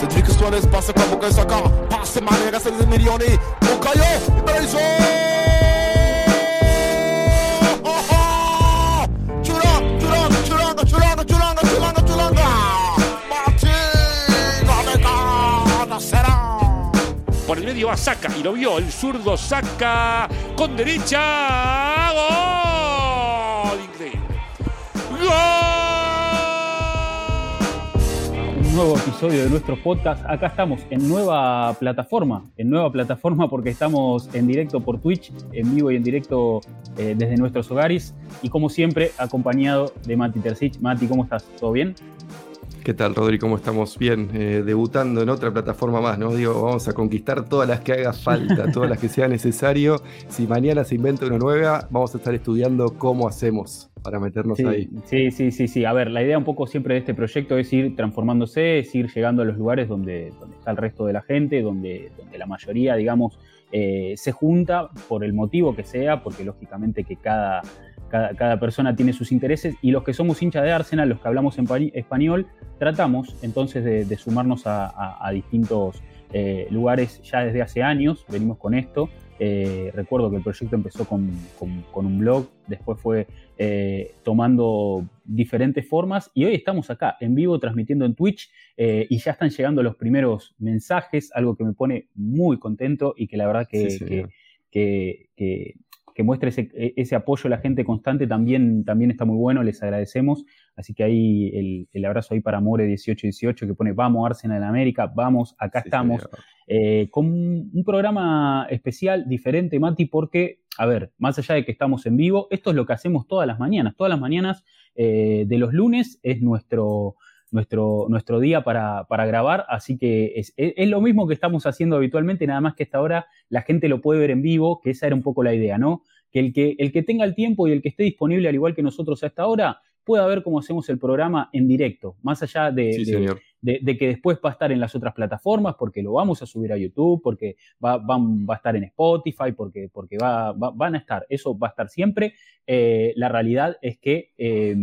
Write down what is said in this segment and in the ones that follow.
Cédric Suarez passe kwa Bukayo Saka Passe Mané reste des milioni Bukayo Ibrahim Churanga, churanga, churanga, churanga, churanga, churanga, churanga Martín Odegaard será. Por el medio va Saca y lo vio el zurdo Saca con derecha. Nuevo episodio de nuestro podcast. Acá estamos en nueva plataforma, en nueva plataforma porque estamos en directo por Twitch, en vivo y en directo eh, desde nuestros hogares y como siempre acompañado de Mati Tercich. Mati, ¿cómo estás? ¿Todo bien? ¿Qué tal, Rodri? ¿Cómo estamos? Bien, eh, debutando en otra plataforma más, ¿no? Digo, vamos a conquistar todas las que haga falta, todas las que sea necesario. Si mañana se inventa una nueva, vamos a estar estudiando cómo hacemos para meternos Sí, ahí. sí, sí, sí, sí. A ver, la idea un poco siempre de este proyecto es ir transformándose, es ir llegando a los lugares donde, donde está el resto de la gente, donde, donde la mayoría, digamos, eh, se junta por el motivo que sea, porque lógicamente que cada, cada, cada persona tiene sus intereses y los que somos hinchas de Arsenal, los que hablamos en pa- español, tratamos entonces de, de sumarnos a, a- a distintos eh, lugares ya desde hace años, venimos con esto. Eh, recuerdo que el proyecto empezó con, con- con un blog, después fue eh, tomando diferentes formas y hoy estamos acá en vivo transmitiendo en Twitch eh, y ya están llegando los primeros mensajes, algo que me pone muy contento y que la verdad que, Sí, que, señor. que, que- que muestre ese, ese apoyo a la gente constante también, también está muy bueno, les agradecemos. Así que ahí el, el abrazo ahí para More1818 que pone vamos Arsenal en América, vamos, acá Sí, estamos eh, con un programa especial diferente, Mati, porque, a ver, más allá de que estamos en vivo, esto es lo que hacemos todas las mañanas. Todas las mañanas eh, de los lunes es nuestro, nuestro, nuestro día para, para grabar, así que es, es- es lo mismo que estamos haciendo habitualmente, nada más que esta hora la gente lo puede ver en vivo, que esa era un poco la idea, ¿no? Que el que, el que tenga el tiempo y el que esté disponible, al igual que nosotros a esta hora, pueda ver cómo hacemos el programa en directo, más allá de, Sí, de- señor. De, de que después va a estar en las otras plataformas, porque lo vamos a subir a YouTube, porque va, van- va a estar en Spotify, porque, porque va, va- van a estar, eso va a estar siempre. Eh, la realidad es que eh,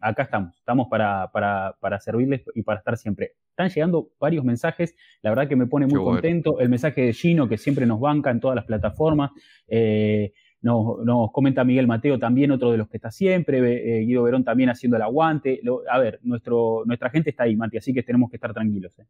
acá estamos, estamos para, para, para servirles y para estar siempre. Están llegando varios mensajes, la verdad que me pone muy Qué bueno. contento. El mensaje de Gino, que siempre nos banca en todas las plataformas. Eh, nos, comenta Miguel Mateo también, otro de los que está siempre, eh, Guido Verón también haciendo el aguante. A ver, nuestro, nuestra gente está ahí, Mati, así que tenemos que estar tranquilos. eh.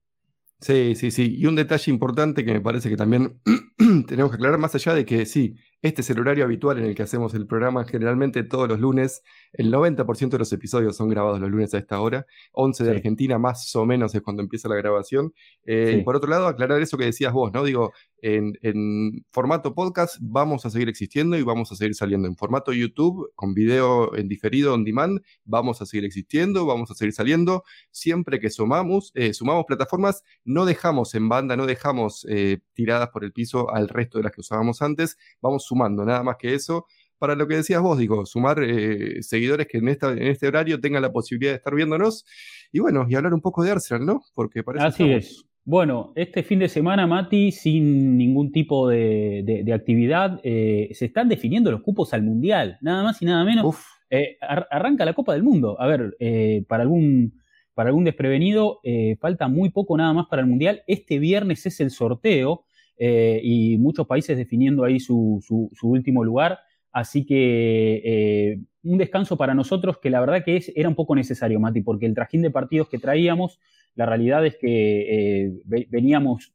Sí, sí, sí. Y un detalle importante que me parece que también tenemos que aclarar, más allá de que sí, este es el horario habitual en el que hacemos el programa, generalmente todos los lunes, el 90% de los episodios son grabados los lunes a esta hora, 11 de Sí. Argentina más o menos es cuando empieza la grabación. Eh, Sí. Y por otro lado, aclarar eso que decías vos, ¿no? Digo, en, en formato podcast vamos a seguir existiendo y vamos a seguir saliendo. En formato YouTube, con video en diferido, on demand, vamos a seguir existiendo, vamos a seguir saliendo. Siempre que sumamos, eh, sumamos plataformas, no dejamos en banda, no dejamos eh, tiradas por el piso al resto de las que usábamos antes, vamos sumando, nada más que eso. Para lo que decías vos, digo, sumar eh, seguidores que en, esta, en este horario tengan la posibilidad de estar viéndonos y bueno, y hablar un poco de Arsenal, ¿no? Porque parece Así es. Bueno, este fin de semana, Mati, sin ningún tipo de, de- de actividad, eh, se están definiendo los cupos al Mundial, nada más y nada menos. Uf, Eh, ar- arranca la Copa del Mundo. A ver, eh, para, algún, para algún desprevenido, eh, falta muy poco nada más para el Mundial. Este viernes es el sorteo eh, y muchos países definiendo ahí su, su- su último lugar. Así que eh, un descanso para nosotros que la verdad que es, era un poco necesario, Mati, porque el trajín de partidos que traíamos, la realidad es que eh, ve- veníamos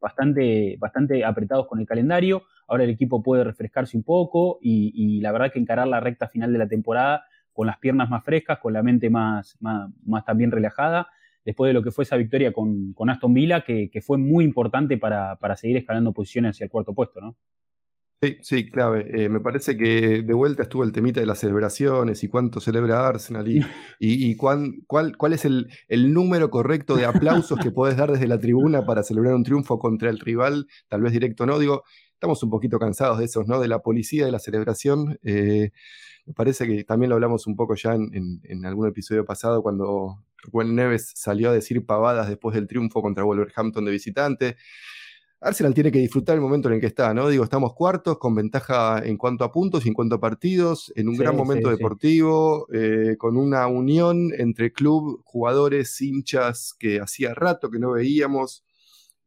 bastante, bastante apretados con el calendario. Ahora el equipo puede refrescarse un poco y, y la verdad que encarar la recta final de la temporada con las piernas más frescas, con la mente más, más, más también relajada, después de lo que fue esa victoria con, con Aston Villa, que, que, fue muy importante para, para, seguir escalando posiciones hacia el cuarto puesto, ¿no? Sí, sí, clave. Eh, me parece que de vuelta estuvo el temita de las celebraciones y cuánto celebra Arsenal y, y, y cuán, cuál, cuál es el, el, número correcto de aplausos que podés dar desde la tribuna para celebrar un triunfo contra el rival, tal vez directo no. Digo, estamos un poquito cansados de esos, ¿no? De la policía de la celebración. Eh, me parece que también lo hablamos un poco ya en, en, en algún episodio pasado cuando Rubén Neves salió a decir pavadas después del triunfo contra Wolverhampton de visitante. Arsenal tiene que disfrutar el momento en el que está, ¿no? Digo, estamos cuartos, con ventaja en cuanto a puntos y en cuanto a partidos, en un gran momento deportivo, eh, con una unión entre club, jugadores, hinchas que hacía rato que no veíamos.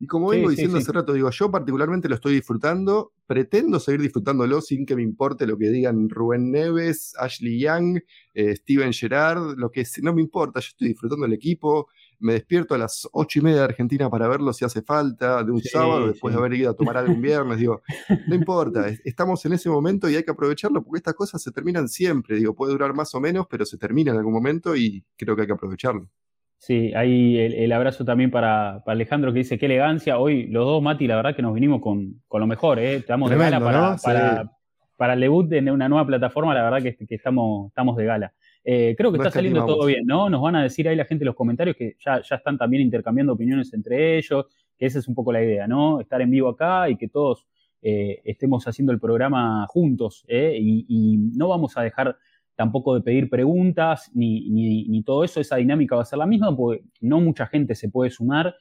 Y como vengo diciendo hace rato, digo, yo particularmente lo estoy disfrutando, pretendo seguir disfrutándolo sin que me importe lo que digan Rubén Neves, Ashley Young, eh, Steven Gerrard, lo que no me importa, yo estoy disfrutando el equipo, me despierto a las ocho y media de Argentina para verlo si hace falta, de un sábado, después de haber ido a tomar algo un viernes, digo, no importa, estamos en ese momento y hay que aprovecharlo porque estas cosas se terminan siempre, digo, puede durar más o menos, pero se termina en algún momento y creo que hay que aprovecharlo. Sí, ahí el, abrazo también para, Alejandro que dice, qué elegancia, hoy los dos, Mati, la verdad que nos vinimos con, lo mejor, ¿eh? estamos de gala para, para, el debut de una nueva plataforma, la verdad que, que estamos, estamos de gala. Eh, creo que está saliendo todo bien, ¿no? Nos van a decir ahí la gente en los comentarios que ya, ya están también intercambiando opiniones entre ellos, que esa es un poco la idea, ¿no? Estar en vivo acá y que todos eh, estemos haciendo el programa juntos, ¿eh? y, no vamos a dejar tampoco de pedir preguntas ni, ni, todo eso, esa dinámica va a ser la misma, porque no mucha gente se puede sumar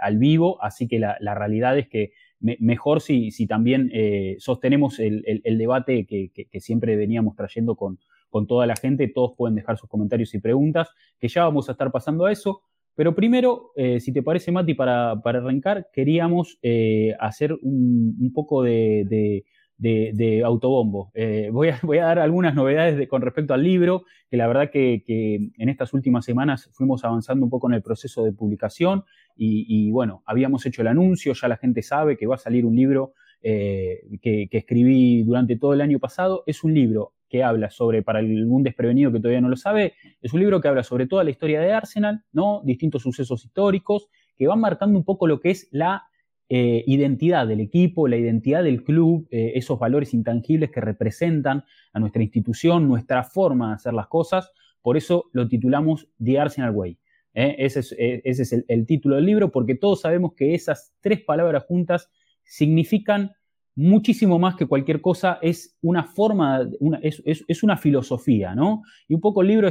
al, vivo, así que la, realidad es que mejor si, si también sostenemos el, debate que, siempre veníamos trayendo con, con toda la gente. Todos pueden dejar sus comentarios y preguntas, que ya vamos a estar pasando a eso. Pero primero, eh, si te parece, Mati, para, arrancar, queríamos eh, hacer un, poco de, autobombo. Eh, voy, a, dar algunas novedades con respecto al libro, que la verdad que, en estas últimas semanas fuimos avanzando un poco en el proceso de publicación y, bueno, habíamos hecho el anuncio, ya la gente sabe que va a salir un libro que, que escribí durante todo el año pasado. Es un libro que habla sobre, para algún desprevenido que todavía no lo sabe, es un libro que habla sobre toda la historia de Arsenal, ¿no? Distintos sucesos históricos que van marcando un poco lo que es la eh, identidad del equipo, la identidad del club, eh, esos valores intangibles que representan a nuestra institución, nuestra forma de hacer las cosas. Por eso lo titulamos The Arsenal Way. ¿eh? Ese es, el título del libro, porque todos sabemos que esas tres palabras juntas significan muchísimo más que cualquier cosa, es una forma, es, una filosofía, ¿no? Y un poco el libro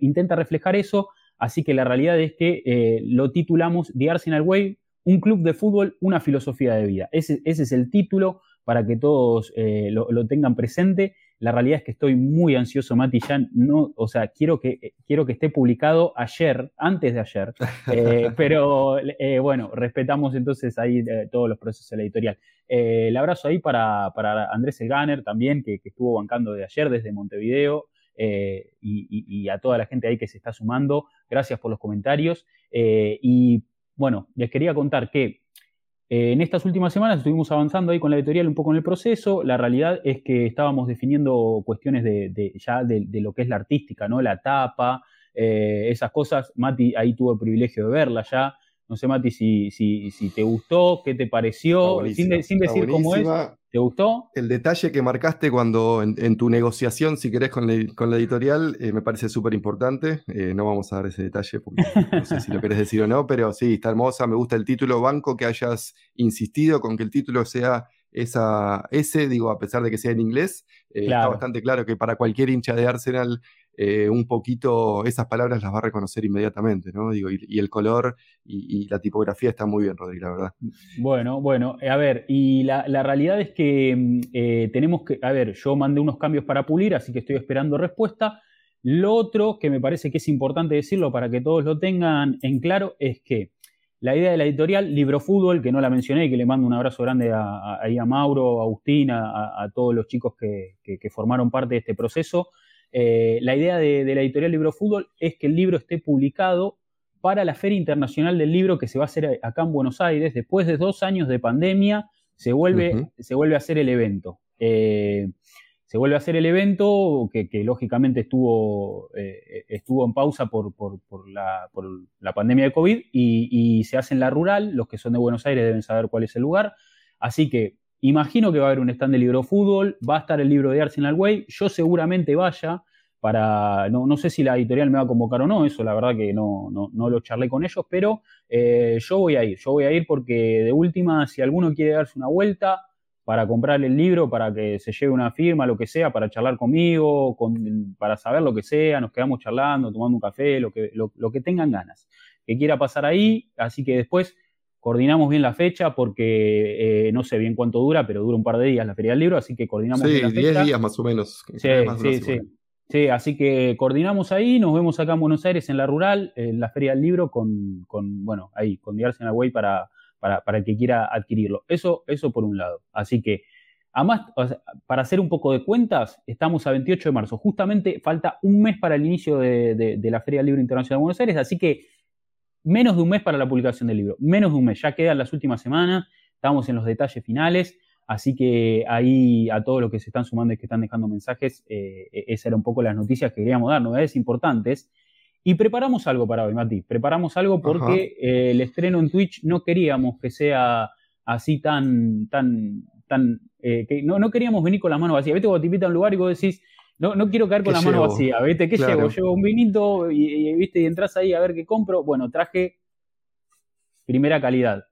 intenta reflejar eso, así que la realidad es que lo titulamos The Arsenal Way, un club de fútbol, una filosofía de vida. Ese, es el título para que todos lo, tengan presente la realidad es que estoy muy ansioso, Mati, ya no, o sea, quiero que, quiero que esté publicado ayer, antes de ayer, eh, pero eh, bueno, respetamos entonces ahí eh, todos los procesos de la editorial. el abrazo ahí para, Andrés El también, que, estuvo bancando de ayer desde Montevideo, y, a toda la gente ahí que se está sumando. Gracias por los comentarios. y bueno, les quería contar que en estas últimas semanas estuvimos avanzando ahí con la editorial un poco en el proceso. La realidad es que estábamos definiendo cuestiones de, ya de, lo que es la artística, ¿no? La tapa, eh, esas cosas. Mati ahí tuvo el privilegio de verla ya. No sé, Mati, si, si, si te gustó, qué te pareció, sin, decir cómo es. ¿Te gustó? El detalle que marcaste cuando en, tu negociación, si querés, con la, editorial, eh, me parece súper importante. Eh, no vamos a dar ese detalle porque no sé si lo querés decir o no, pero sí, está hermosa. Me gusta el título Banco, que hayas insistido con que el título sea esa, ese, digo, a pesar de que sea en inglés. Eh, está bastante claro que para cualquier hincha de Arsenal eh, un poquito esas palabras las va a reconocer inmediatamente, ¿no? Digo, y, el color y, la tipografía está muy bien, Rodrigo, la verdad. Bueno, bueno, a ver, y la, realidad es que mm, eh, tenemos que, a ver, yo mandé unos cambios para pulir, así que estoy esperando respuesta. Lo otro que me parece que es importante decirlo para que todos lo tengan en claro es que la idea de la editorial Libro Fútbol, que no la mencioné, y que le mando un abrazo grande a, a, Mauro, a Agustín, a, todos los chicos que, formaron parte de este proceso, eh, la idea de, la editorial Libro Fútbol es que el libro esté publicado para la Feria Internacional del Libro que se va a hacer acá en Buenos Aires. Después de dos años de pandemia, se vuelve, se vuelve a hacer el evento. Eh, se vuelve a hacer el evento que, lógicamente estuvo, eh, estuvo en pausa por, la, pandemia de COVID y, y, se hace en la rural. Los que son de Buenos Aires deben saber cuál es el lugar. Así que Imagino que va a haber un stand de libro fútbol, va a estar el libro de Arsenal Way, yo seguramente vaya para, no, sé si la editorial me va a convocar o no, eso la verdad que no, no, lo charlé con ellos, pero eh, yo voy a ir, yo voy a ir porque de última, si alguno quiere darse una vuelta para comprarle el libro, para que se lleve una firma, lo que sea, para charlar conmigo, para saber lo que sea, nos quedamos charlando, tomando un café, lo que, lo que tengan ganas, que quiera pasar ahí, así que después coordinamos bien la fecha porque no sé bien cuánto dura, pero dura un par de días la Feria del Libro, así que coordinamos bien la fecha. Sí, 10 días más o menos. Sí, sí, sí. Sí, así que coordinamos ahí, nos vemos acá en Buenos Aires en la rural, en la Feria del Libro, con, con bueno, ahí, con The Arsenal Way para, para, para, el que quiera adquirirlo. Eso, eso por un lado. Así que, además, para hacer un poco de cuentas, estamos a 28 de marzo. Justamente falta un mes para el inicio de, de la Feria del Libro Internacional de Buenos Aires, así que menos de un mes para la publicación del libro. Menos de un mes, ya quedan las últimas semanas, estamos en los detalles finales. Así que ahí a todos los que se están sumando y que están dejando mensajes, eh, e-, esas eran un poco las noticias que queríamos dar, novedades importantes. Y preparamos algo para hoy, Mati. Preparamos algo porque eh, el estreno en Twitch no queríamos que sea así tan, tan, tan, eh, que no, no queríamos venir con las manos vacías. Vete cuando te invitan a un lugar y vos decís, no, no quiero caer con las manos vacías, ¿viste? ¿Qué llevo? Llevo un vinito y, ¿viste? y entras ahí a ver qué compro. Bueno, traje primera calidad.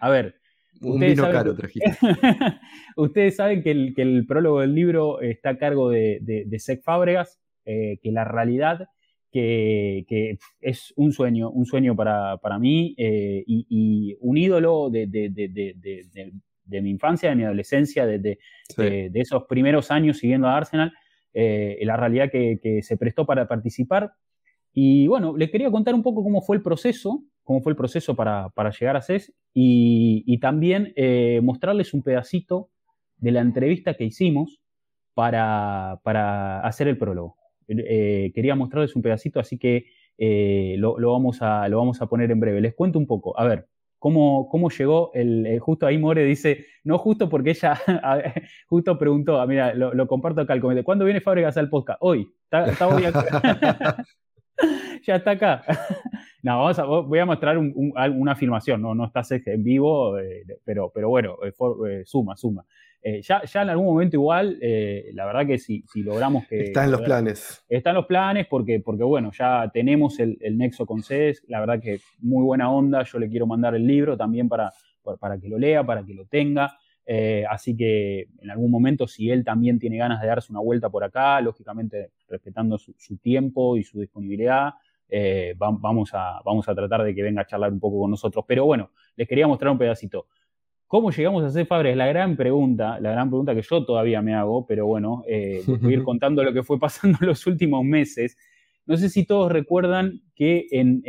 a ver, un vino caro trajiste. ustedes saben que el, prólogo del libro está a cargo de, de, Sec Fábregas, eh, que la realidad que, es un sueño, un sueño para, mí eh, y, un ídolo de, mi infancia, de mi adolescencia, de, esos primeros años siguiendo a Arsenal, eh, la realidad que, que se prestó para participar. Y bueno, les quería contar un poco cómo fue el proceso, cómo fue el proceso para, llegar a CES y, también eh, mostrarles un pedacito de la entrevista que hicimos para, hacer el prólogo. Eh, quería mostrarles un pedacito, así que eh, lo, vamos a, lo vamos a poner en breve. Les cuento un poco. A ver, cómo, cómo llegó el, justo ahí More dice, no justo porque ella justo preguntó, ah, mira, lo, comparto acá al comité, ¿cuándo viene Fábricas al podcast? Hoy, está, hoy acá. ya está acá. no, vamos a, voy a mostrar una afirmación, no, no estás en vivo, eh, pero, pero bueno, eh, eh, suma, suma. ya, ya en algún momento igual, la verdad que si, si logramos que... Está en los planes. Está en los planes porque, porque bueno, ya tenemos el, nexo con CES, la verdad que muy buena onda, yo le quiero mandar el libro también para, para que lo lea, para que lo tenga. Eh, así que en algún momento, si él también tiene ganas de darse una vuelta por acá, lógicamente respetando su, tiempo y su disponibilidad, eh, vamos, a, vamos a tratar de que venga a charlar un poco con nosotros. Pero bueno, les quería mostrar un pedacito. ¿Cómo llegamos a ser Fabres? La gran pregunta, la gran pregunta que yo todavía me hago, pero bueno, eh, voy a ir contando lo que fue pasando en los últimos meses. No sé si todos recuerdan que en,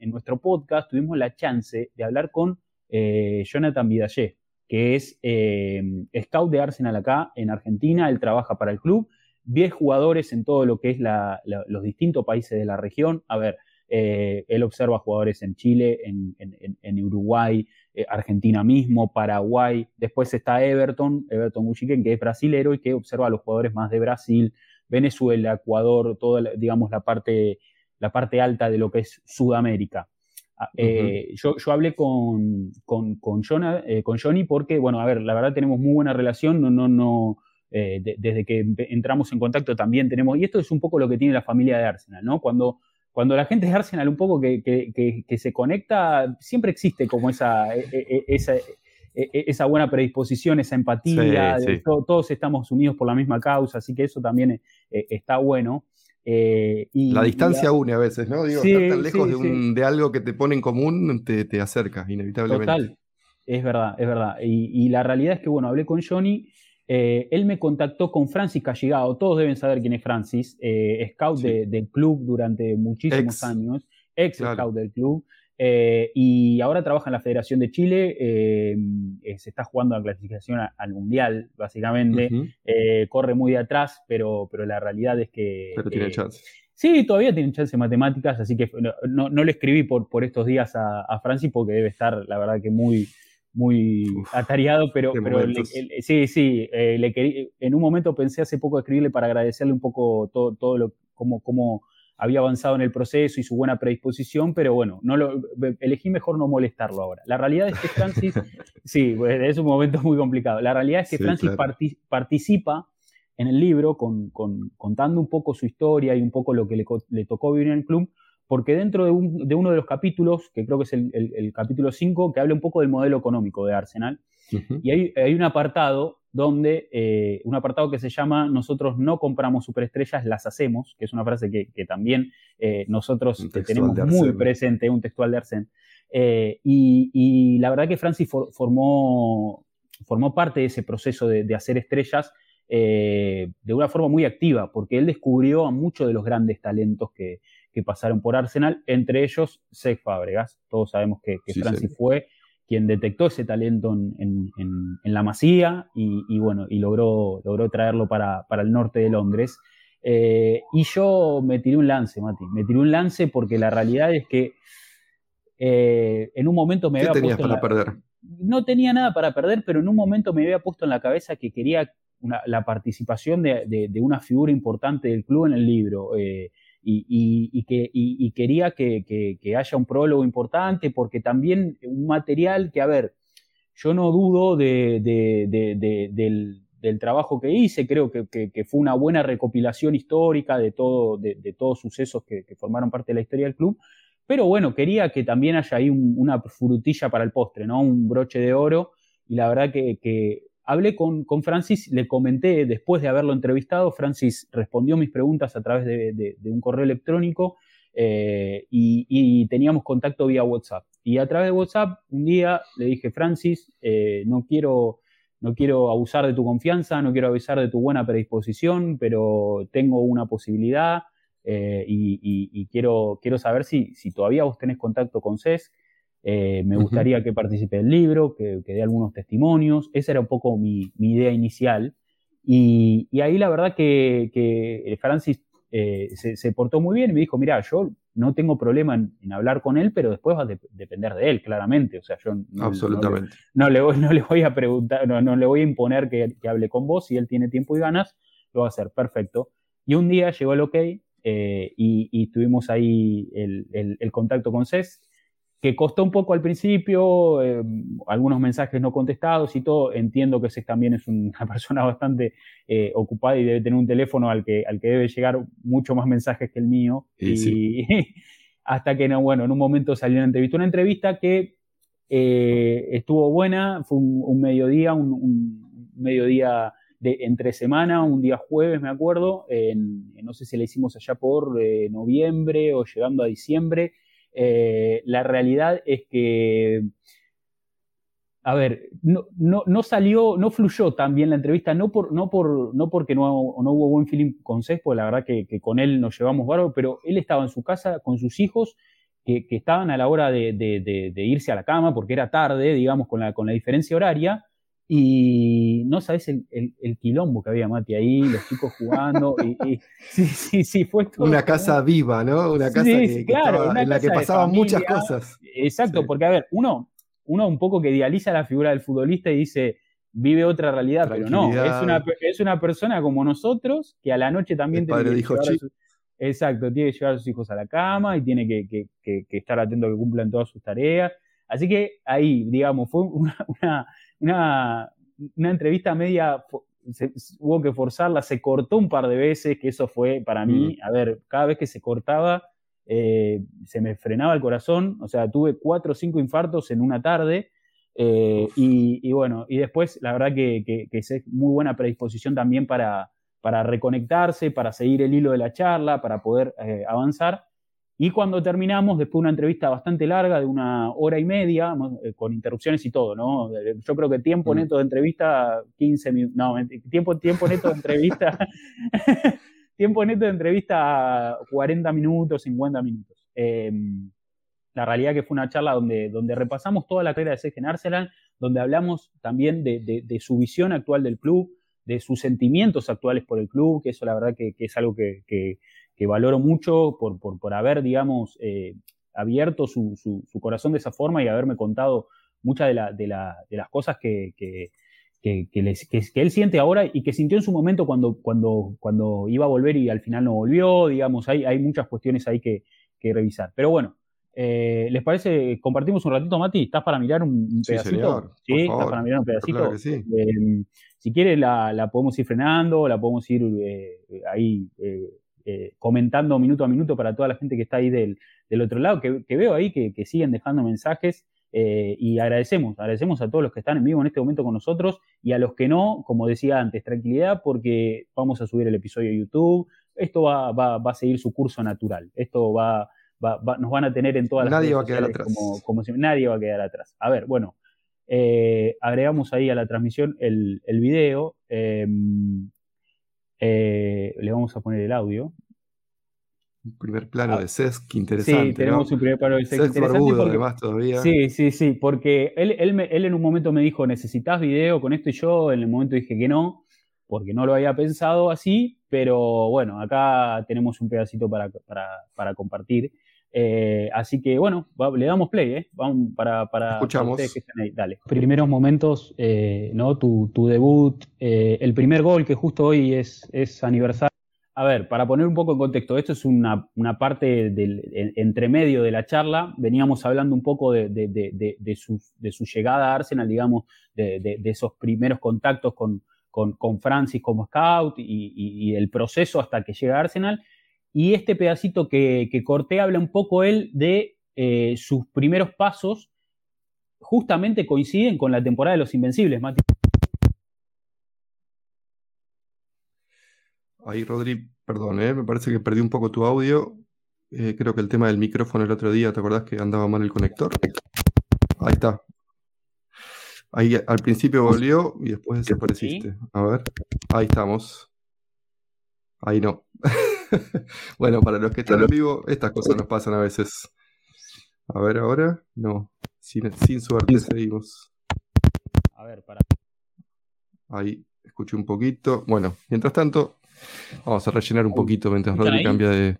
nuestro podcast tuvimos la chance de hablar con Jonathan Vidallé, que es eh, scout de Arsenal acá en Argentina, él trabaja para el club, 10 jugadores en todo lo que es los distintos países de la región. A ver, eh, él observa jugadores en Chile, en, Uruguay, eh, Argentina mismo, Paraguay. Después está Everton, Everton Uchiquen, que es brasilero y que observa a los jugadores más de Brasil, Venezuela, Ecuador, toda, digamos, la parte, la parte alta de lo que es Sudamérica. Ah, eh, yo, hablé con, con, con, eh, con, Johnny porque, bueno, a ver, la verdad tenemos muy buena relación, no, no, no, eh, desde que entramos en contacto también tenemos, y esto es un poco lo que tiene la familia de Arsenal, ¿no? Cuando, cuando la gente de Arsenal un poco que, que, se conecta, siempre existe como esa, e, e, e, esa, esa buena predisposición, esa empatía, todos estamos unidos por la misma causa, así que eso también está bueno. Eh, la distancia une a veces, ¿no? Digo, estar tan lejos de, algo que te pone en común te, te acerca, inevitablemente. Total, es verdad, es verdad. Y, la realidad es que, bueno, hablé con Johnny, eh, él me contactó con Francis Callegado, todos deben saber quién es Francis, eh, scout del club durante muchísimos años, ex scout del club. Eh, y ahora trabaja en la Federación de Chile, se está jugando la clasificación al Mundial, básicamente. corre muy de atrás, pero, pero la realidad es que... Pero tiene chance. Sí, todavía tiene chance en matemáticas, así que no, no, le escribí por, por estos días a, Francis porque debe estar, la verdad, que muy, muy atareado, pero, pero sí, sí, le en un momento pensé hace poco escribirle para agradecerle un poco todo, todo lo, como, como había avanzado en el proceso y su buena predisposición, pero bueno, no lo, elegí mejor no molestarlo ahora. La realidad es que Francis, sí, pues, es un momento muy complicado. La realidad es que Francis participa en el libro con, contando un poco su historia y un poco lo que le, tocó vivir en el club, porque dentro de, uno de los capítulos, que creo que es el, capítulo 5, que habla un poco del modelo económico de Arsenal, y hay, un apartado donde eh, un apartado que se llama Nosotros no compramos superestrellas, las hacemos, que es una frase que, también eh, nosotros tenemos muy presente, un textual de Arsène. Eh, y, la verdad que Francis formó, formó parte de ese proceso de, hacer estrellas de una forma muy activa, porque él descubrió a muchos de los grandes talentos que, pasaron por Arsenal, entre ellos Sex Fábregas. Todos sabemos que, Francis fue quien detectó ese talento en, la Masía y, bueno, y logró, logró traerlo para, el norte de Londres. Eh, y yo me tiré un lance, Mati, me tiré un lance porque la realidad es que eh, en un momento me ¿Qué había tenías para perder? No tenía nada para perder, pero en un momento me había puesto en la cabeza que quería la participación de, una figura importante del club en el libro. Eh, y, que, quería que, haya un prólogo importante, porque también un material que, a ver, yo no dudo del, trabajo que hice, creo que, fue una buena recopilación histórica de, todo, de, todos sucesos que, formaron parte de la historia del club, pero bueno, quería que también haya ahí una frutilla para el postre, ¿no? Un broche de oro, y la verdad que, hablé con, Francis, le comenté después de haberlo entrevistado, Francis respondió mis preguntas a través de, un correo electrónico eh, y, teníamos contacto vía WhatsApp. Y a través de WhatsApp un día le dije, Francis, eh, no, quiero, no quiero abusar de tu confianza, no quiero abusar de tu buena predisposición, pero tengo una posibilidad eh, y, quiero, quiero saber si, si todavía vos tenés contacto con CES. Eh, me gustaría que participe del libro, que, dé algunos testimonios. Esa era un poco mi, idea inicial. Y, ahí la verdad que, que Francis eh, se, portó muy bien y me dijo, mira, yo no tengo problema en, hablar con él, pero después va a depender de él, claramente. O sea, yo no, Absolutamente. No, le, voy, no le voy a preguntar, no, le voy a imponer que, hable con vos. Si él tiene tiempo y ganas, lo va a hacer, perfecto. Y un día llegó el OK eh, y, tuvimos ahí el, el contacto con CES que costó un poco al principio, eh, algunos mensajes no contestados y todo. Entiendo que Cés también es una persona bastante eh, ocupada y debe tener un teléfono al que, al que debe llegar mucho más mensajes que el mío. Y, hasta que, no, bueno, en un momento salió una entrevista. Una entrevista que eh, estuvo buena, fue un, mediodía, un, mediodía de entre semana, un día jueves, me acuerdo. no sé si la hicimos allá por noviembre o llegando a diciembre eh, la realidad es que, a ver, no, no, salió, no fluyó tan bien la entrevista, no, por, no, por, no porque no, no hubo buen feeling con Cespo, la verdad que, con él nos llevamos bárbaro, pero él estaba en su casa con sus hijos que, estaban a la hora de, irse a la cama porque era tarde, digamos, con la, con la diferencia horaria. Y no sabes el, quilombo que había, Mati, ahí, los chicos jugando. Y, sí, sí, sí, fue Una casa viva, ¿no? Una casa en la que pasaban muchas cosas. Exacto, porque a ver, uno, uno un poco que idealiza la figura del futbolista y dice, vive otra realidad, pero no, es una, es una persona como nosotros que a la noche también tiene que llevar a Exacto, tiene que llevar a sus hijos a la cama y tiene que, que, que, estar atento a que cumplan todas sus tareas. Así que ahí, digamos, fue una, una una, entrevista media, hubo que forzarla, se cortó un par de veces, que eso fue para mí, mm. a ver, cada vez que se cortaba, eh, se me frenaba el corazón, o sea, tuve cuatro o cinco infartos en una tarde. Eh, y, bueno, y después la verdad que, es muy buena predisposición también para, para reconectarse, para seguir el hilo de la charla, para poder eh, avanzar. Y cuando terminamos, después de una entrevista bastante larga, de una hora y media, eh, con interrupciones y todo, ¿no? Eh, yo creo que tiempo mm. neto de entrevista, 15 minutos, no, tiempo, tiempo neto de entrevista, tiempo neto de entrevista, 40 minutos, 50 minutos. Em, la realidad que fue una charla donde, donde repasamos toda la carrera de Sergio Arsenal, donde hablamos también de, su visión actual del club, de sus sentimientos actuales por el club, que eso la verdad que, es algo que, que valoro mucho por, por, haber, digamos, eh, abierto su, su, corazón de esa forma y haberme contado muchas de, la, de, la, de las cosas que, que, que, él siente ahora y que sintió en su momento cuando, cuando, cuando iba a volver y al final no volvió, digamos, hay, hay muchas cuestiones ahí que, revisar. Pero bueno, eh, ¿Les parece? Compartimos un ratito, Mati. ¿Estás para mirar un, pedacito? Sí, ¿estás para mirar un pedacito? Eh, si quieres, la, la, podemos ir frenando, la podemos ir ahí eh, comentando minuto a minuto para toda la gente que está ahí del, otro lado, que, veo ahí que, siguen dejando mensajes Eh, y agradecemos, agradecemos a todos los que están en vivo en este momento con nosotros y a los que no, como decía antes, tranquilidad porque vamos a subir el episodio a YouTube. Esto va, va, va a seguir su curso natural. Esto va, nos van a tener en todas las Nadie va a quedar atrás. Como, si, nadie va a quedar atrás. A ver, bueno, eh, agregamos ahí a la transmisión el, el video. Eh, le vamos a poner el audio. Un primer plano ah, de Cesc, interesante. Sí, tenemos un primer plano de Cesc. interesante además, todavía. Sí, sí, sí, porque él, él, él, en un momento me dijo, ¿necesitas video con esto? Y yo en el momento dije que no, porque no lo había pensado así, pero bueno, acá tenemos un pedacito para, para, para compartir. Eh, así que bueno, le damos play, ¿eh? Vamos para, para Escuchamos. que estén ahí. Dale. Primeros momentos, eh, ¿no? Tu, tu debut, eh, el primer gol que justo hoy es, es aniversario a ver, para poner un poco en contexto, esto es una, parte del entremedio de la charla. Veníamos hablando un poco de, su, llegada a Arsenal, digamos, de, esos primeros contactos con, Francis como scout y, el proceso hasta que llega a Arsenal. Y este pedacito que, corté habla un poco él de eh, sus primeros pasos, justamente coinciden con la temporada de los Invencibles, Mati. Ahí, Rodri, perdón, ¿eh? me parece que perdí un poco tu audio. Eh, creo que el tema del micrófono el otro día, ¿te acordás que andaba mal el conector? Ahí está. Ahí al principio volvió y después desapareciste. A ver, ahí estamos. Ahí no. bueno, para los que están en vivo, estas cosas nos pasan a veces. A ver, ahora, no. Sin, sin suerte seguimos. A ver, para. Ahí, escuché un poquito. Bueno, mientras tanto, Vamos a rellenar un poquito mientras Rodri cambia de.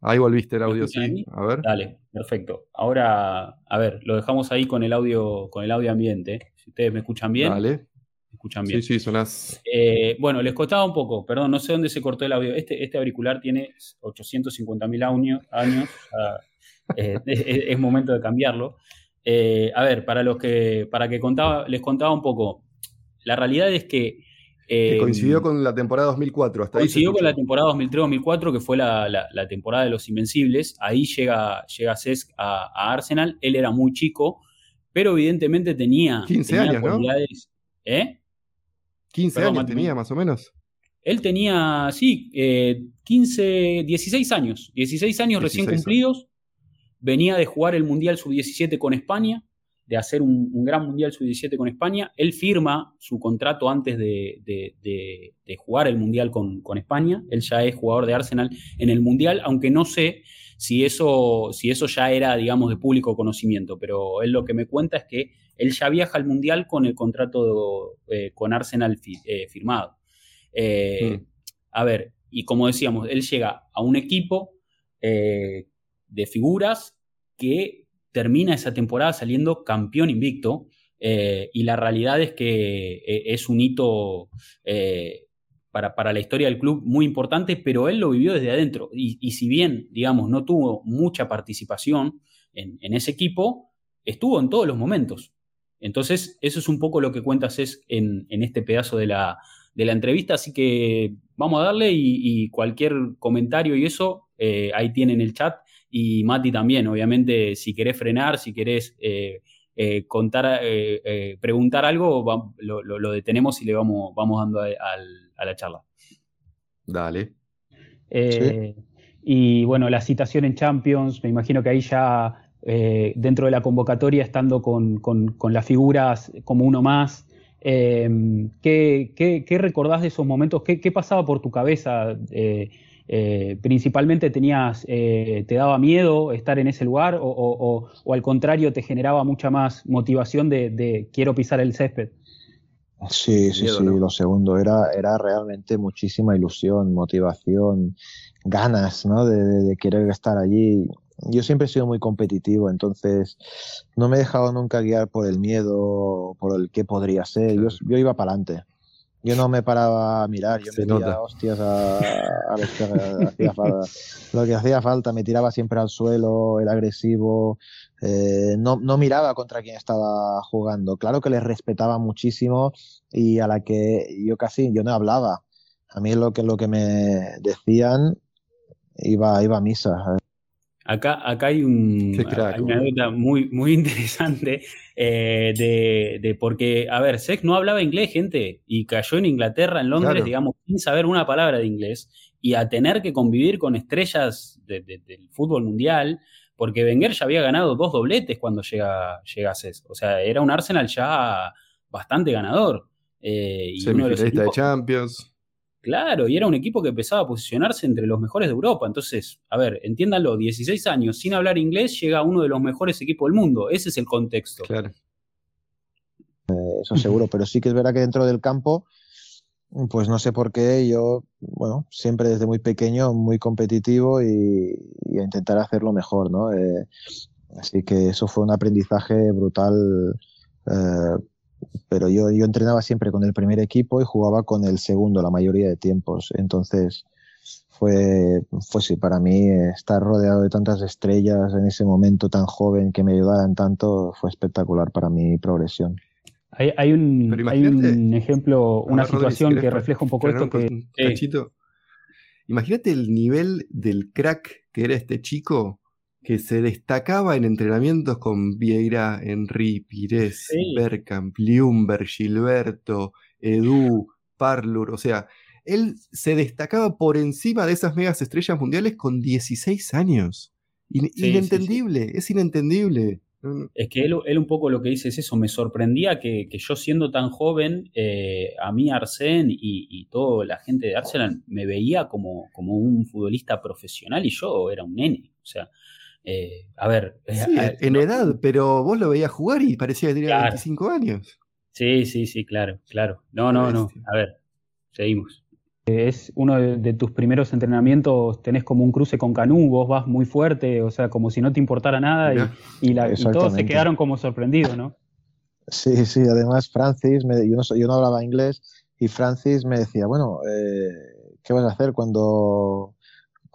Ahí volviste el audio, sí. A ver. Dale, perfecto. Ahora, a ver, lo dejamos ahí con el audio, con el audio ambiente. Si ustedes me escuchan bien. Dale. Escuchan bien. Sí, sí, sonás. Eh, bueno, les costaba un poco, perdón, no sé dónde se cortó el audio. Este, este auricular tiene 850.000 años, años eh, es, momento de cambiarlo. Eh, a ver, para los que, para que contaba, les contaba un poco. La realidad es que que coincidió con la temporada 2004. Hasta coincidió con la temporada 2003-2004, que fue la, temporada de los Invencibles. Ahí llega, llega Cesc a, Arsenal. Él era muy chico, pero evidentemente tenía. 15 años, ¿no? ¿Eh? 15 años tenía, más o menos. Él tenía, sí, 15, eh, 16 años. 16 años recién cumplidos. Venía de jugar el Mundial Sub-17 con España de hacer un, gran Mundial Sub-17 con España. Él firma su contrato antes de, jugar el Mundial con, España. Él ya es jugador de Arsenal en el Mundial, aunque no sé si eso, si eso ya era, digamos, de público conocimiento, pero él lo que me cuenta es que él ya viaja al Mundial con el contrato eh, con Arsenal eh, firmado. Eh, mm. A ver, y como decíamos, él llega a un equipo de figuras que termina esa temporada saliendo campeón invicto. Y la realidad es que es un hito para, para, la historia del club muy importante, pero él lo vivió desde adentro. Y, si bien, digamos, no tuvo mucha participación en, ese equipo, estuvo en todos los momentos. Entonces, eso es un poco lo que cuentas es en, este pedazo de la, de la, entrevista. Así que vamos a darle y, cualquier comentario y eso, ahí tienen el chat y Mati también, obviamente, si querés frenar, si querés eh, eh, contar, eh, preguntar algo, lo, detenemos y le vamos, vamos dando a, la charla. Dale. Y bueno, la citación en Champions, me imagino que ahí ya dentro de la convocatoria, estando con, las figuras como uno más, ¿qué, qué, recordás de esos momentos? ¿Qué, pasaba por tu cabeza? Eh, principalmente tenías, eh, te daba miedo estar en ese lugar o, al contrario te generaba mucha más motivación de, quiero pisar el césped? Sí, sí, sí, lo segundo, era, era realmente muchísima ilusión, motivación, ganas, ¿no? De, querer estar allí. Yo siempre he sido muy competitivo, entonces no me he dejado nunca guiar por el miedo, por el qué podría ser. Yo, yo iba para adelante. Yo no me paraba a mirar, yo me tiraba hostias a, lo, que hacía falta. lo que hacía falta, me tiraba siempre al suelo, era agresivo, eh, no, no, miraba contra quien estaba jugando. Claro que les respetaba muchísimo y a la que yo casi, yo no hablaba. A mí lo que, lo que me decían iba, iba a misa. Acá, acá hay, un, una nota muy, muy interesante eh, de, de, porque, a ver, Sex no hablaba inglés, gente, y cayó en Inglaterra, en Londres, digamos, sin saber una palabra de inglés, y a tener que convivir con estrellas del fútbol mundial, porque Wenger ya había ganado dos dobletes cuando llega, llega a CES. O sea, era un Arsenal ya bastante ganador. Eh, y de, de Champions. Claro, y era un equipo que empezaba a posicionarse entre los mejores de Europa. Entonces, a ver, entiéndanlo, 16 años sin hablar inglés llega a uno de los mejores equipos del mundo. Ese es el contexto. Claro. Eh, eso seguro, pero sí que es verdad que dentro del campo, pues no sé por qué, yo, bueno, siempre desde muy pequeño, muy competitivo y, a intentar hacerlo mejor, ¿no? Eh, así que eso fue un aprendizaje brutal eh, pero yo, yo entrenaba siempre con el primer equipo y jugaba con el segundo la mayoría de tiempos. Entonces, fue, fue sí, para mí estar rodeado de tantas estrellas en ese momento tan joven que me ayudaran tanto fue espectacular para mi progresión. Hay, hay, un, hay un, ejemplo, una situación que refleja un poco esto que... Imagínate el nivel del crack que era este chico que se destacaba en entrenamientos con Vieira, Henry, Pires, Bergkamp, Liumber, Gilberto, Edu, Parlur, o sea, él se destacaba por encima de esas megas estrellas mundiales con 16 años. inentendible, es inentendible. Es que él, un poco lo que dice es eso, me sorprendía que, yo siendo tan joven, eh, a mí Arsén y, y, toda la gente de Arsenal me veía como, como un futbolista profesional y yo era un nene. O sea, eh, a ver. Eh, en edad, pero vos lo veías jugar y parecía que tenía 25 años. Sí, sí, sí, claro, claro. No, no, no. A ver, seguimos. Es uno de, tus primeros entrenamientos, tenés como un cruce con Canú, vos vas muy fuerte, o sea, como si no te importara nada y, todos se quedaron como sorprendidos, ¿no? Sí, sí, además Francis, yo, no, yo, no, hablaba inglés y Francis me decía, bueno, eh, ¿qué vas a hacer cuando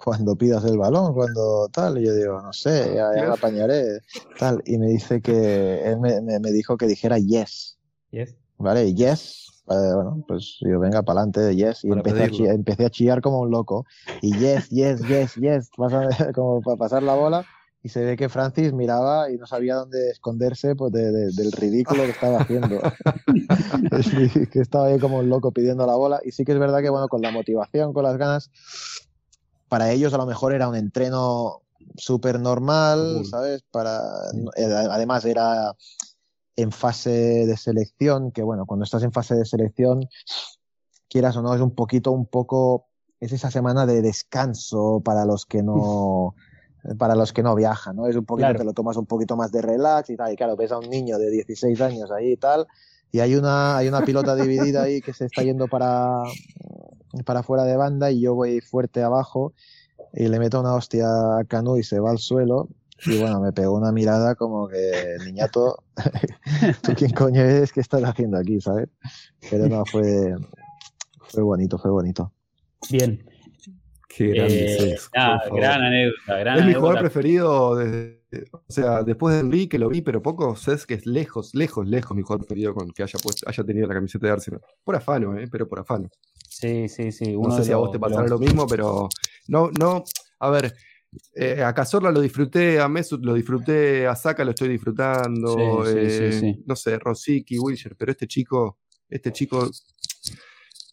cuando pidas el balón, cuando tal, y yo digo, no sé, ya, ya apañaré, tal, y me dice que, él me, me, dijo que dijera yes. Yes. ¿Vale? Yes. bueno, pues yo venga para adelante, yes, y empecé a, chillar, empecé a, chillar, como un loco, y yes, yes, yes, yes, como para pasar la bola, y se ve que Francis miraba y no sabía dónde esconderse pues, del ridículo que estaba haciendo. que estaba ahí como un loco pidiendo la bola. Y sí que es verdad que, bueno, con la motivación, con las ganas, para ellos a lo mejor era un entreno súper normal, ¿sabes? Para, eh, además era en fase de selección, que bueno, cuando estás en fase de selección, quieras o no, es un poquito, un poco, es esa semana de descanso para los que no, para los que no viajan, ¿no? Es un poquito, te lo tomas un poquito más de relax y tal, y claro, ves a un niño de 16 años ahí y tal, y hay una, hay una pilota dividida ahí que se está yendo para, para fuera de banda y yo voy fuerte abajo y le meto una hostia a Canu y se va al suelo. Y bueno, me pegó una mirada como que, niñato, ¿tú quién coño eres? ¿Qué estás haciendo aquí? ¿Sabes? Pero no, fue, fue bonito, fue bonito. Bien. Qué grande eh, gran anécdota, gran Es mi jugador preferido desde o sea, después de Enrique lo vi, pero poco, es que es lejos, lejos, lejos mi jugador preferido con que haya puesto, haya tenido la camiseta de Arsenal. Por afano, ¿eh? pero por afano. Sí, sí, sí. no sé si a vos te pasará lo mismo, pero no, no, a ver, eh, a Cazorla lo disfruté, a Mesut lo disfruté, a Saka lo estoy disfrutando, eh, no sé, Rosicky, Wilshire, pero este chico, este chico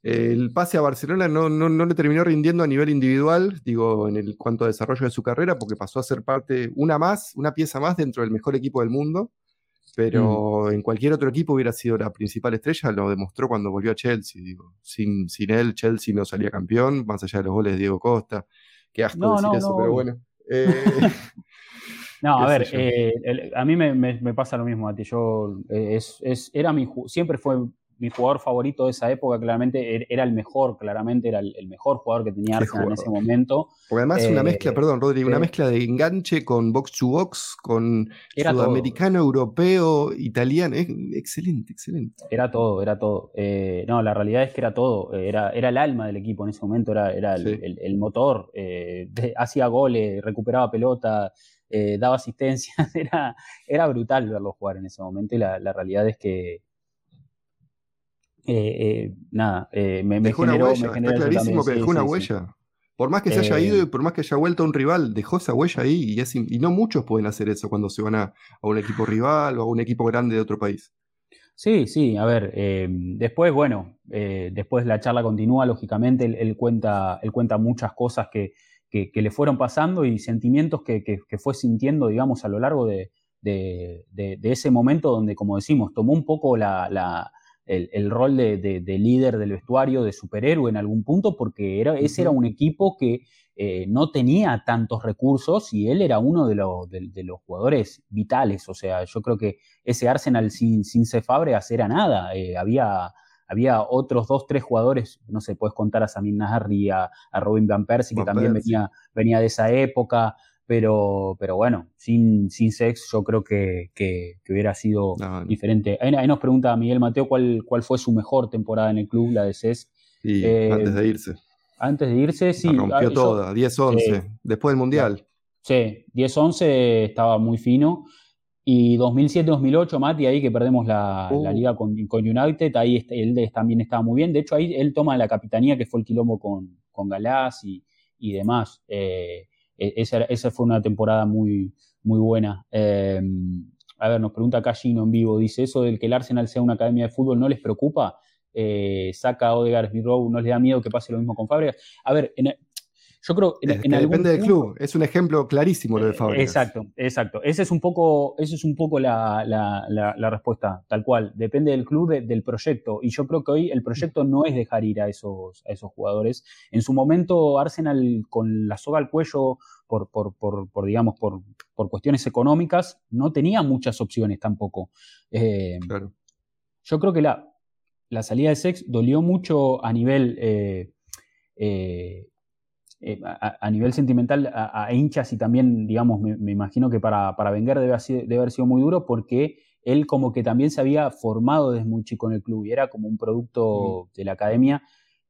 el pase a Barcelona no, no, le terminó rindiendo a nivel individual, digo, en el cuanto a desarrollo de su carrera, porque pasó a ser parte, una más, una pieza más dentro del mejor equipo del mundo, pero mm. en cualquier otro equipo hubiera sido la principal estrella, lo demostró cuando volvió a Chelsea, digo, sin, sin él Chelsea no salía campeón, más allá de los goles de Diego Costa, qué asco decir eso, pero bueno. Eh, no, a ver, eh, a mí me, pasa lo mismo a ti. Yo eh, es, es, era mi siempre fue mi jugador favorito de esa época claramente er, era el mejor, claramente era el, mejor jugador que tenía Arsenal en ese momento. Porque además una mezcla, eh, perdón, Rodrigo, una mezcla de enganche con box to box, con sudamericano, europeo, italiano, excelente, excelente. Era todo, era todo. Eh, no, la realidad es que era todo, era, era el alma del equipo en ese momento, era, era el, motor, eh, hacía goles, recuperaba pelota. daba asistencia, era, era brutal verlo jugar en ese momento y la realidad es que, eh, eh, nada, eh, me, dejó generó, huella. Está clarísimo que dejó una huella. Por más que se haya ido y por más que haya vuelto a un rival, dejó esa huella ahí y, es, y no muchos pueden hacer eso cuando se van a, un equipo rival o a un equipo grande de otro país. Sí, sí, a ver, eh, después, bueno, eh, después la charla continúa, lógicamente, él, cuenta, él cuenta muchas cosas que, que, le fueron pasando y sentimientos que, que, fue sintiendo, digamos, a lo largo de, de, de, ese momento donde, como decimos, tomó un poco la, la el, rol de, líder del vestuario, de superhéroe en algún punto, porque era, ese era un equipo que eh, no tenía tantos recursos y él era uno de, los, de, los jugadores vitales. O sea, yo creo que ese Arsenal sin, sin Cefabregas era nada. Eh, había, había otros dos, tres jugadores, no sé, puedes contar a Samin Nahri, a, a Robin Van Persie, que también venía, venía de esa época pero, pero bueno, sin, sin sex yo creo que, que, hubiera sido diferente. Ahí, nos pregunta Miguel Mateo cuál, cuál fue su mejor temporada en el club, la de CES. Y eh, antes de irse. Antes de irse, sí. La rompió ah, toda, 10-11, después del Mundial. Sí, 10-11 estaba muy fino. Y 2007-2008, Mati, ahí que perdemos la, la uh. liga con, con, United, ahí él también estaba muy bien. De hecho, ahí él toma la capitanía, que fue el quilombo con, con Galás y, y demás. Eh, esa, esa, fue una temporada muy, muy buena. Em, a ver, nos pregunta Gino en vivo, dice, ¿eso del que el Arsenal sea una academia de fútbol no les preocupa? Eh, saca a Odegaard Smith Rowe, ¿no les da miedo que pase lo mismo con Fábregas? A ver, en, yo creo en, depende del club, es un ejemplo clarísimo lo de Fábregas. Exacto, exacto. Esa es un poco, ese es un poco la, la, respuesta, tal cual. Depende del club, del proyecto. Y yo creo que hoy el proyecto no es dejar ir a esos, a esos jugadores. En su momento, Arsenal con la soga al cuello por, por, por, por digamos, por, por, cuestiones económicas, no tenía muchas opciones tampoco. Eh, claro. Yo creo que la, la salida de Sex dolió mucho a nivel eh, eh, a, nivel sentimental a, hinchas y también, digamos, me, imagino que para, para Wenger debe, haber sido muy duro porque él como que también se había formado desde muy chico en el club y era como un producto de la academia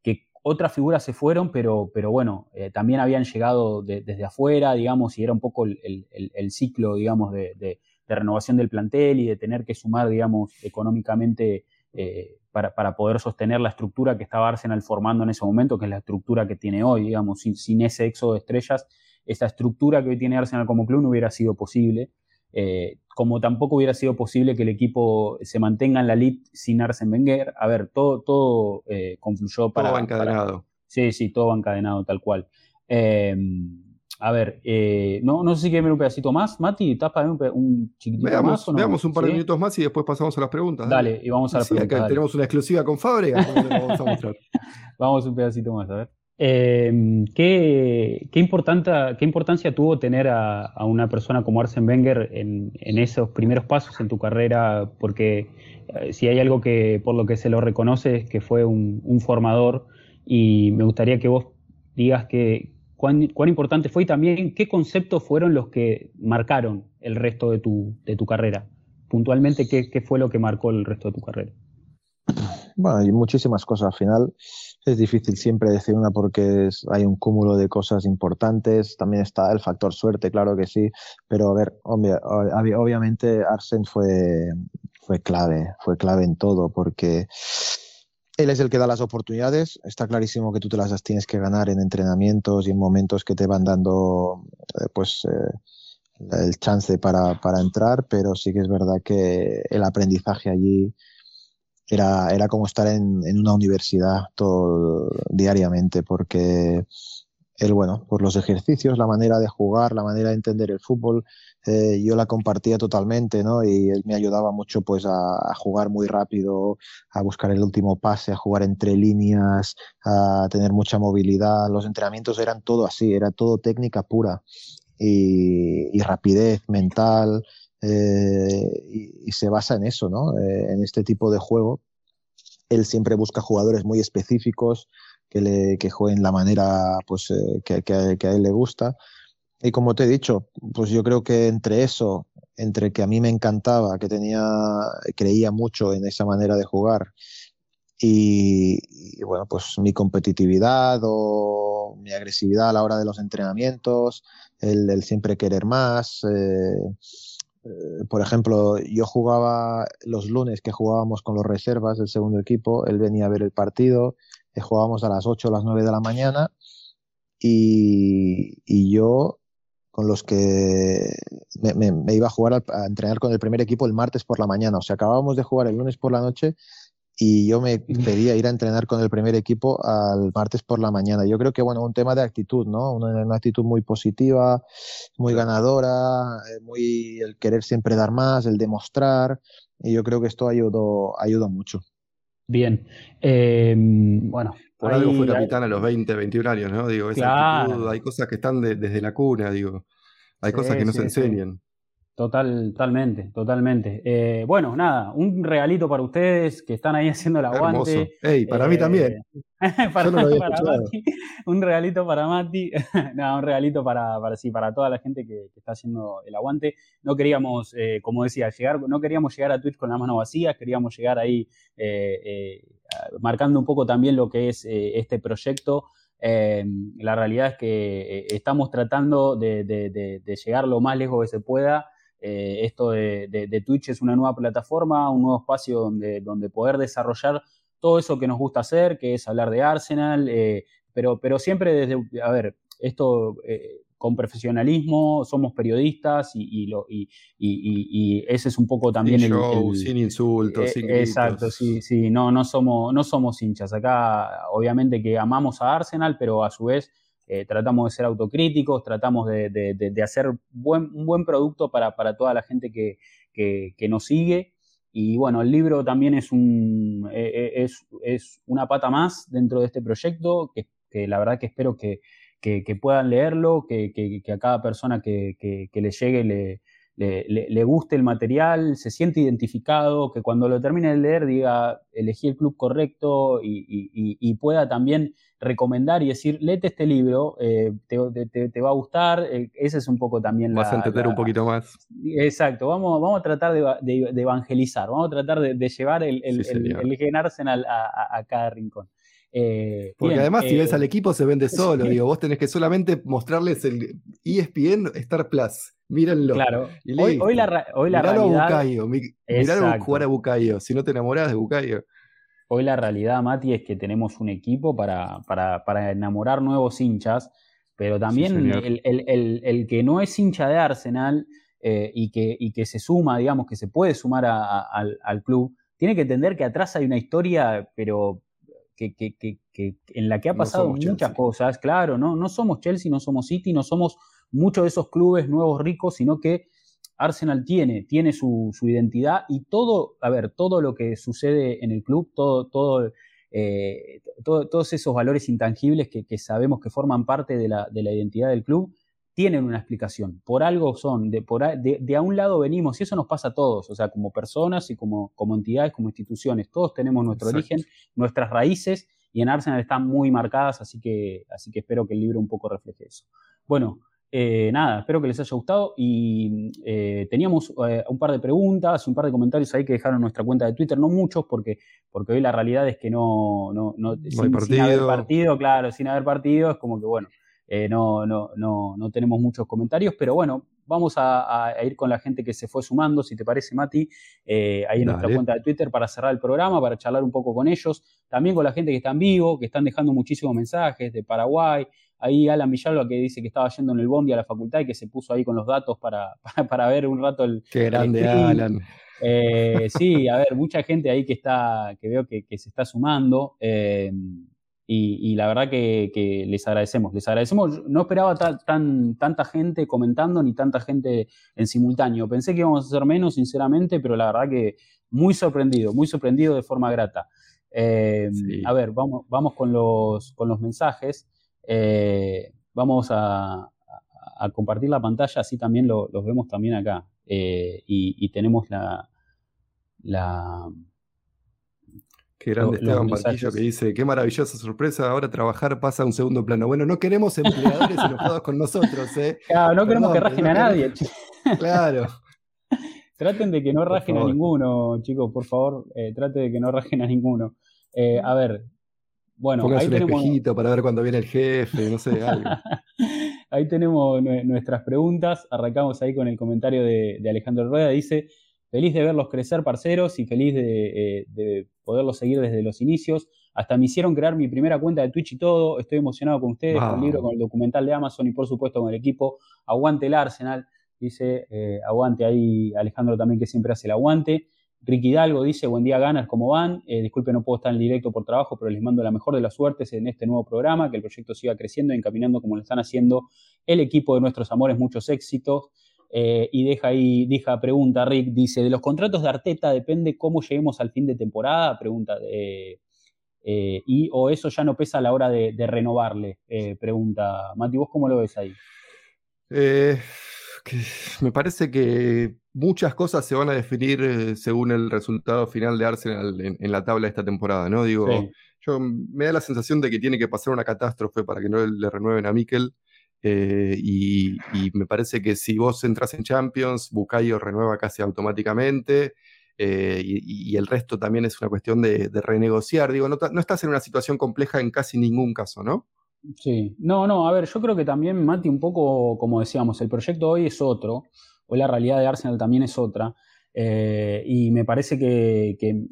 que otras figuras se fueron, pero, pero bueno, eh, también habían llegado desde afuera, digamos, y era un poco el, ciclo, digamos, de, de, renovación del plantel y de tener que sumar, digamos, económicamente eh, para, poder sostener la estructura que estaba Arsenal formando en ese momento, que es la estructura que tiene hoy, digamos, sin, ese éxodo de estrellas, esa estructura que hoy tiene Arsenal como club no hubiera sido posible. Eh, como tampoco hubiera sido posible que el equipo se mantenga en la lead sin Arsene Wenger. A ver, todo, todo eh, confluyó para. Todo encadenado. sí, sí, todo encadenado, tal cual. Eh, a ver, eh, no, no sé si quieren ver un pedacito más. Mati, ¿estás para un, un chiquitito veamos, más? ¿o no? Veamos un par de minutos más y después pasamos a las preguntas. Dale, y vamos a las preguntas. Acá tenemos una exclusiva con Fábrega. vamos a mostrar. vamos un pedacito más, a ver. Eh, ¿qué, qué, qué, importancia tuvo tener a, una persona como Arsene Wenger en, en, esos primeros pasos en tu carrera? Porque eh, si hay algo que por lo que se lo reconoce es que fue un, un formador y me gustaría que vos digas que, cuán, importante fue y también qué conceptos fueron los que marcaron el resto de tu, de tu carrera. Puntualmente, ¿qué, ¿qué, fue lo que marcó el resto de tu carrera? Bueno, hay muchísimas cosas. Al final es difícil siempre decir una porque hay un cúmulo de cosas importantes. También está el factor suerte, claro que sí. Pero a ver, obviamente Arsen fue, fue clave, fue clave en todo porque él es el que da las oportunidades. Está clarísimo que tú te las tienes que ganar en entrenamientos y en momentos que te van dando eh, pues eh, el chance para, para, entrar, pero sí que es verdad que el aprendizaje allí era, era como estar en, en una universidad todo diariamente, porque él, bueno, por los ejercicios, la manera de jugar, la manera de entender el fútbol, eh, yo la compartía totalmente, ¿no? Y él me ayudaba mucho, pues, a, jugar muy rápido, a buscar el último pase, a jugar entre líneas, a tener mucha movilidad. Los entrenamientos eran todo así, era todo técnica pura y, rapidez mental, eh, y, se basa en eso, ¿no? Eh, en este tipo de juego. Él siempre busca jugadores muy específicos, que, le, que jueguen la manera pues, eh, que, a él le gusta. Y como te he dicho, pues yo creo que entre eso, entre que a mí me encantaba, que tenía, creía mucho en esa manera de jugar, y, bueno, pues mi competitividad o mi agresividad a la hora de los entrenamientos, el, siempre querer más. Eh, eh, por ejemplo, yo jugaba los lunes que jugábamos con los reservas del segundo equipo, él venía a ver el partido, jugábamos a las 8 o las 9 de la mañana y, yo con los que me, iba a jugar a, entrenar con el primer equipo el martes por la mañana. O sea, acabábamos de jugar el lunes por la noche y yo me pedía ir a entrenar con el primer equipo al martes por la mañana. Yo creo que, bueno, un tema de actitud, ¿no? Una, actitud muy positiva, muy ganadora, eh, muy el querer siempre dar más, el demostrar, y yo creo que esto ayudó, ayudó mucho. Bien, em, bueno. Por algo fue capitán a los 20, 21 años, ¿no? Digo, esa actitud, hay cosas que están desde la cuna, digo, hay cosas que no se enseñan. Total, totalmente, totalmente. Eh, bueno, nada, un regalito para ustedes que están ahí haciendo el aguante. Ey, para mí también. para, Mati, un regalito para Mati, no, un regalito para, para, sí, para toda la gente que, está haciendo el aguante. No queríamos, eh, como decía, llegar, no queríamos llegar a Twitch con las manos vacías, queríamos llegar ahí eh, marcando un poco también lo que es este proyecto. la realidad es que estamos tratando de, de llegar lo más lejos que se pueda eh, esto de, Twitch es una nueva plataforma, un nuevo espacio donde, donde poder desarrollar todo eso que nos gusta hacer, que es hablar de Arsenal, eh, pero, pero siempre desde, a ver, esto eh, con profesionalismo, somos periodistas y, lo, y, ese es un poco también sin el, Sin insultos, sin Exacto, sí, sí, no, no, somos, no somos hinchas. Acá obviamente que amamos a Arsenal, pero a su vez eh, tratamos de ser autocríticos, tratamos de, hacer un buen producto para, toda la gente que, nos sigue. Y bueno, el libro también es, un, e, e, es, una pata más dentro de este proyecto, que, la verdad que espero que, puedan leerlo, que, a cada persona que, le llegue le, le, guste el material, se siente identificado, que cuando lo termine de leer diga, elegí el club correcto y, pueda también recomendar y decir, léete este libro, eh, te, va a gustar, eh, ese es un poco también Vas a entender un poquito más. Exacto, vamos, vamos a tratar de, evangelizar, vamos a tratar de, llevar el, el, el, Arsenal a, cada rincón. Eh, Porque además, si ves al equipo, se vende solo. Digo, vos tenés que solamente mostrarles el ESPN Star Plus. Mírenlo. Claro. hoy, hoy, la, hoy la realidad. A jugar a Bucayo. Si no te enamoras de Bucayo. Hoy la realidad, Mati, es que tenemos un equipo para, para, enamorar nuevos hinchas, pero también el, que no es hincha de Arsenal eh, y, que, y, que, se suma, digamos, que se puede sumar al, club, tiene que entender que atrás hay una historia, pero que, en la que ha pasado muchas cosas. Claro, ¿no? no somos Chelsea, no somos City, no somos muchos de esos clubes nuevos ricos, sino que Arsenal tiene, tiene su, identidad y todo, a ver, todo lo que sucede en el club, todo, todo, eh, todos esos valores intangibles que, sabemos que forman parte de la, identidad del club, tienen una explicación. Por algo son, de, por de, a un lado venimos, y eso nos pasa a todos, o sea, como personas y como, como entidades, como instituciones, todos tenemos nuestro origen, nuestras raíces, y en Arsenal están muy marcadas, así que, así que espero que el libro un poco refleje eso. Bueno, eh, nada, espero que les haya gustado y eh, teníamos eh, un par de preguntas, un par de comentarios ahí que dejaron nuestra cuenta de Twitter, no muchos porque, porque hoy la realidad es que no, no, no, sin, haber partido, claro, sin haber partido es como que bueno, no, no, no, no tenemos muchos comentarios, pero bueno, vamos a, ir con la gente que se fue sumando, si te parece Mati, ahí en nuestra cuenta de Twitter para cerrar el programa, para charlar un poco con ellos, también con la gente que está en vivo, que están dejando muchísimos mensajes de Paraguay, Ahí Alan Villalba que dice que estaba yendo en el bondi a la facultad y que se puso ahí con los datos para, para, ver un rato el. Qué grande, Alan. Eh, sí, a ver, mucha gente ahí que está, que veo que, se está sumando. Eh, y, la verdad que, les agradecemos, les agradecemos. No esperaba tan, tanta gente comentando ni tanta gente en simultáneo. Pensé que íbamos a hacer menos, sinceramente, pero la verdad que muy sorprendido, muy sorprendido de forma grata. Eh, a ver, vamos, vamos con, los, con los mensajes. Eh, vamos a, compartir la pantalla, así también lo, los vemos también acá. Eh, y, tenemos la... la Qué grande Esteban Parquillo que dice, qué maravillosa sorpresa, ahora trabajar pasa a un segundo plano. Bueno, no queremos empleadores enojados con nosotros, ¿eh? Claro, no queremos que rajen a nadie. claro. Traten de que no rajen a ninguno, chicos, por favor, eh, traten de que no rajen a ninguno. a ver, bueno, ahí un tenemos... espejito para ver cuando viene el jefe, no sé, algo. ahí tenemos nuestras preguntas. Arrancamos ahí con el comentario de, Alejandro Rueda. Dice, feliz de verlos crecer, parceros, y feliz de, de poderlos seguir desde los inicios. Hasta me hicieron crear mi primera cuenta de Twitch y todo. Estoy emocionado con ustedes, con el libro, con el documental de Amazon y por supuesto con el equipo. Aguante el Arsenal, dice. Eh, aguante ahí Alejandro también que siempre hace el aguante. Ricky Hidalgo dice, buen día ganas, ¿cómo van? Eh, disculpe, no puedo estar en directo por trabajo, pero les mando la mejor de las suertes en este nuevo programa, que el proyecto siga creciendo y encaminando como lo están haciendo el equipo de nuestros amores, muchos éxitos. Eh, y deja ahí, deja pregunta Rick, dice, de los contratos de Arteta depende cómo lleguemos al fin de temporada, pregunta de eh, y o eso ya no pesa a la hora de, renovarle, eh, pregunta Mati, ¿vos cómo lo ves ahí? Eh, me parece que muchas cosas se van a definir según el resultado final de Arsenal en, la tabla de esta temporada, ¿no? Digo, yo me da la sensación de que tiene que pasar una catástrofe para que no le renueven a Mikel. Y, me parece que si vos entras en Champions, Bucayo renueva casi automáticamente. Eh, y, el resto también es una cuestión de, renegociar. Digo, no, estás en una situación compleja en casi ningún caso, ¿no? Sí, no, no, a ver, yo creo que también, Mati, un poco como decíamos, el proyecto hoy es otro, hoy la realidad de Arsenal también es otra, eh, y me parece que,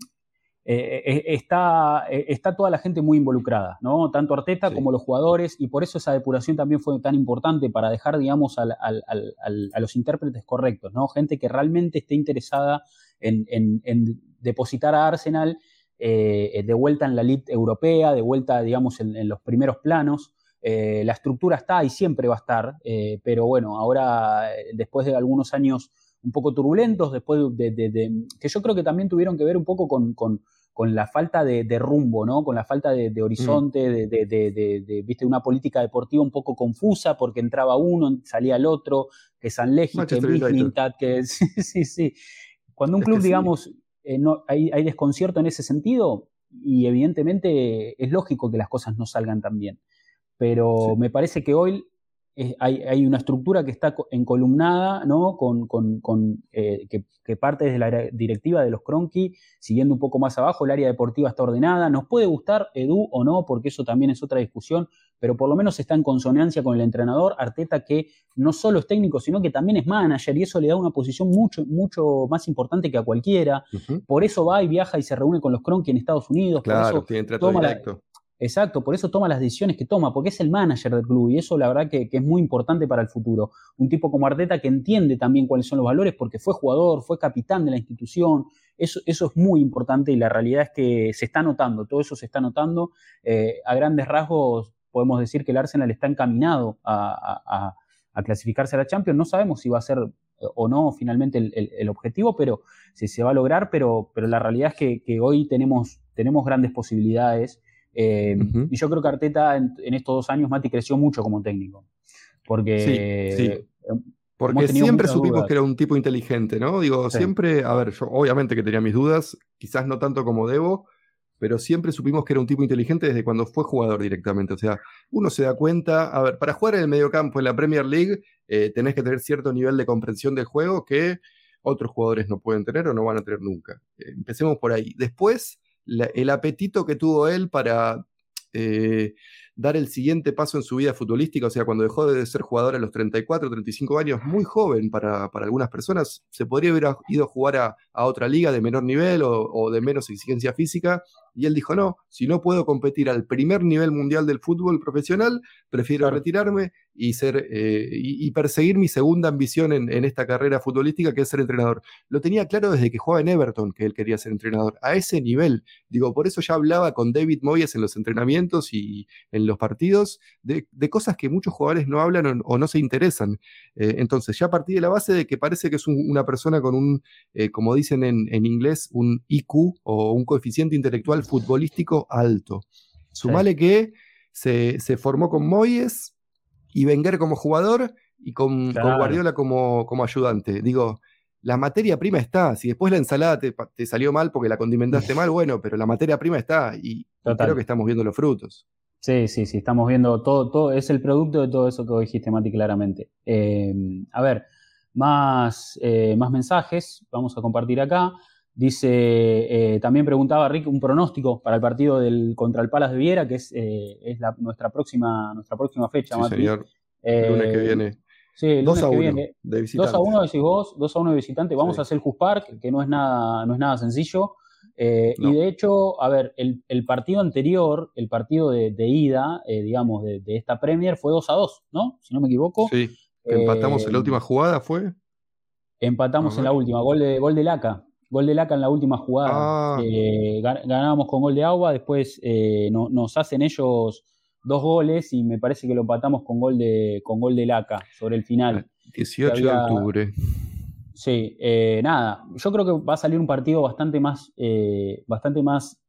eh, está, está toda la gente muy involucrada, ¿no? Tanto Arteta como los jugadores, y por eso esa depuración también fue tan importante para dejar, digamos, a los intérpretes correctos, ¿no? Gente que realmente esté interesada en, depositar a Arsenal eh, de vuelta en la elite europea, de vuelta, digamos, en, los primeros planos. Eh, la estructura está y siempre va a estar, eh, pero bueno, ahora, después de algunos años un poco turbulentos, después de, que yo creo que también tuvieron que ver un poco con, la falta de, rumbo, ¿no? Con la falta de, horizonte, de, ¿viste? una política deportiva un poco confusa, porque entraba uno, salía el otro, que San Legi, que que sí, sí. Cuando un club, digamos, eh, no, hay, desconcierto en ese sentido, y evidentemente es lógico que las cosas no salgan tan bien. Pero me parece que hoy hay, una estructura que está encolumnada, ¿no? Con, eh, que, parte desde la directiva de los Cronky, siguiendo un poco más abajo, el área deportiva está ordenada. Nos puede gustar Edu o no, porque eso también es otra discusión, pero por lo menos está en consonancia con el entrenador Arteta, que no solo es técnico, sino que también es manager, y eso le da una posición mucho, mucho más importante que a cualquiera. Por eso va y viaja y se reúne con los Cronky en Estados Unidos. Claro, por tiene trato directo. Exacto, por eso toma las decisiones que toma, porque es el manager del club y eso la verdad que, es muy importante para el futuro. Un tipo como Arteta que entiende también cuáles son los valores porque fue jugador, fue capitán de la institución, eso, eso es muy importante y la realidad es que se está notando, todo eso se está notando. Eh, a grandes rasgos podemos decir que el Arsenal está encaminado a, clasificarse a la Champions, no sabemos si va a ser eh, o no finalmente el, objetivo, pero si se va a lograr, pero, pero la realidad es que, que hoy tenemos, tenemos grandes posibilidades. Eh, y yo creo que Arteta en, estos dos años, Mati, creció mucho como técnico. Porque, sí, eh, porque siempre supimos que era un tipo inteligente, ¿no? Digo, siempre, a ver, yo obviamente que tenía mis dudas, quizás no tanto como debo, pero siempre supimos que era un tipo inteligente desde cuando fue jugador directamente. O sea, uno se da cuenta, a ver, para jugar en el mediocampo en la Premier League eh, tenés que tener cierto nivel de comprensión del juego que otros jugadores no pueden tener o no van a tener nunca. empecemos por ahí. Después, el apetito que tuvo él para eh, dar el siguiente paso en su vida futbolística, o sea, cuando dejó de ser jugador a los 34, 35 años, muy joven para, algunas personas, se podría haber ido a jugar a, otra liga de menor nivel o, de menos exigencia física, y él dijo, no, si no puedo competir al primer nivel mundial del fútbol profesional, prefiero retirarme y, ser, eh, y, perseguir mi segunda ambición en, esta carrera futbolística, que es ser entrenador. Lo tenía claro desde que jugaba en Everton, que él quería ser entrenador, a ese nivel. Digo, por eso ya hablaba con David Moyes en los entrenamientos y en los partidos de, cosas que muchos jugadores no hablan o, no se interesan. Eh, entonces, ya a partir de la base de que parece que es una persona con un, eh, como dicen en, en inglés, un IQ o un coeficiente intelectual futbolístico alto. Sumale que se, formó con Moyes y Wenger como jugador y con, Guardiola como, como, ayudante. Digo, la materia prima está. Si después la ensalada te, salió mal porque la condimentaste mal, bueno, pero la materia prima está y creo que estamos viendo los frutos. Sí, sí, sí, estamos viendo todo, todo, es el producto de todo eso que dijiste, Mati, claramente. Eh, a ver, más, eh, más mensajes, vamos a compartir acá. Dice, eh, también preguntaba Rick un pronóstico para el partido del contra el Palas de Viera, que es, eh, es la, nuestra, próxima, nuestra próxima fecha, sí, señor. El lunes que viene. Sí, el 2 lunes a que 1 viene. de 2 visitante. a 1 decís vos, 2 a 1 de visitante. Vamos Sí. a hacer el Just Park, que no es nada, no es nada sencillo. Eh, No. Y de hecho, a ver, el, el partido anterior, el partido de, de ida, eh, digamos, de, de esta Premier fue 2 a 2, ¿no? Si no me equivoco. Sí, que empatamos en la Eh, última jugada, ¿fue? Empatamos en la última, gol de, gol de Laca. Gol de Laca en la última jugada. Ah. Eh, gan- ganábamos con gol de agua, después eh, no- nos hacen ellos dos goles y me parece que lo empatamos con gol de, con gol de Laca sobre el final. 18 había- de octubre. Sí, eh, nada, yo creo que va a salir un partido bastante más, eh, bastante más,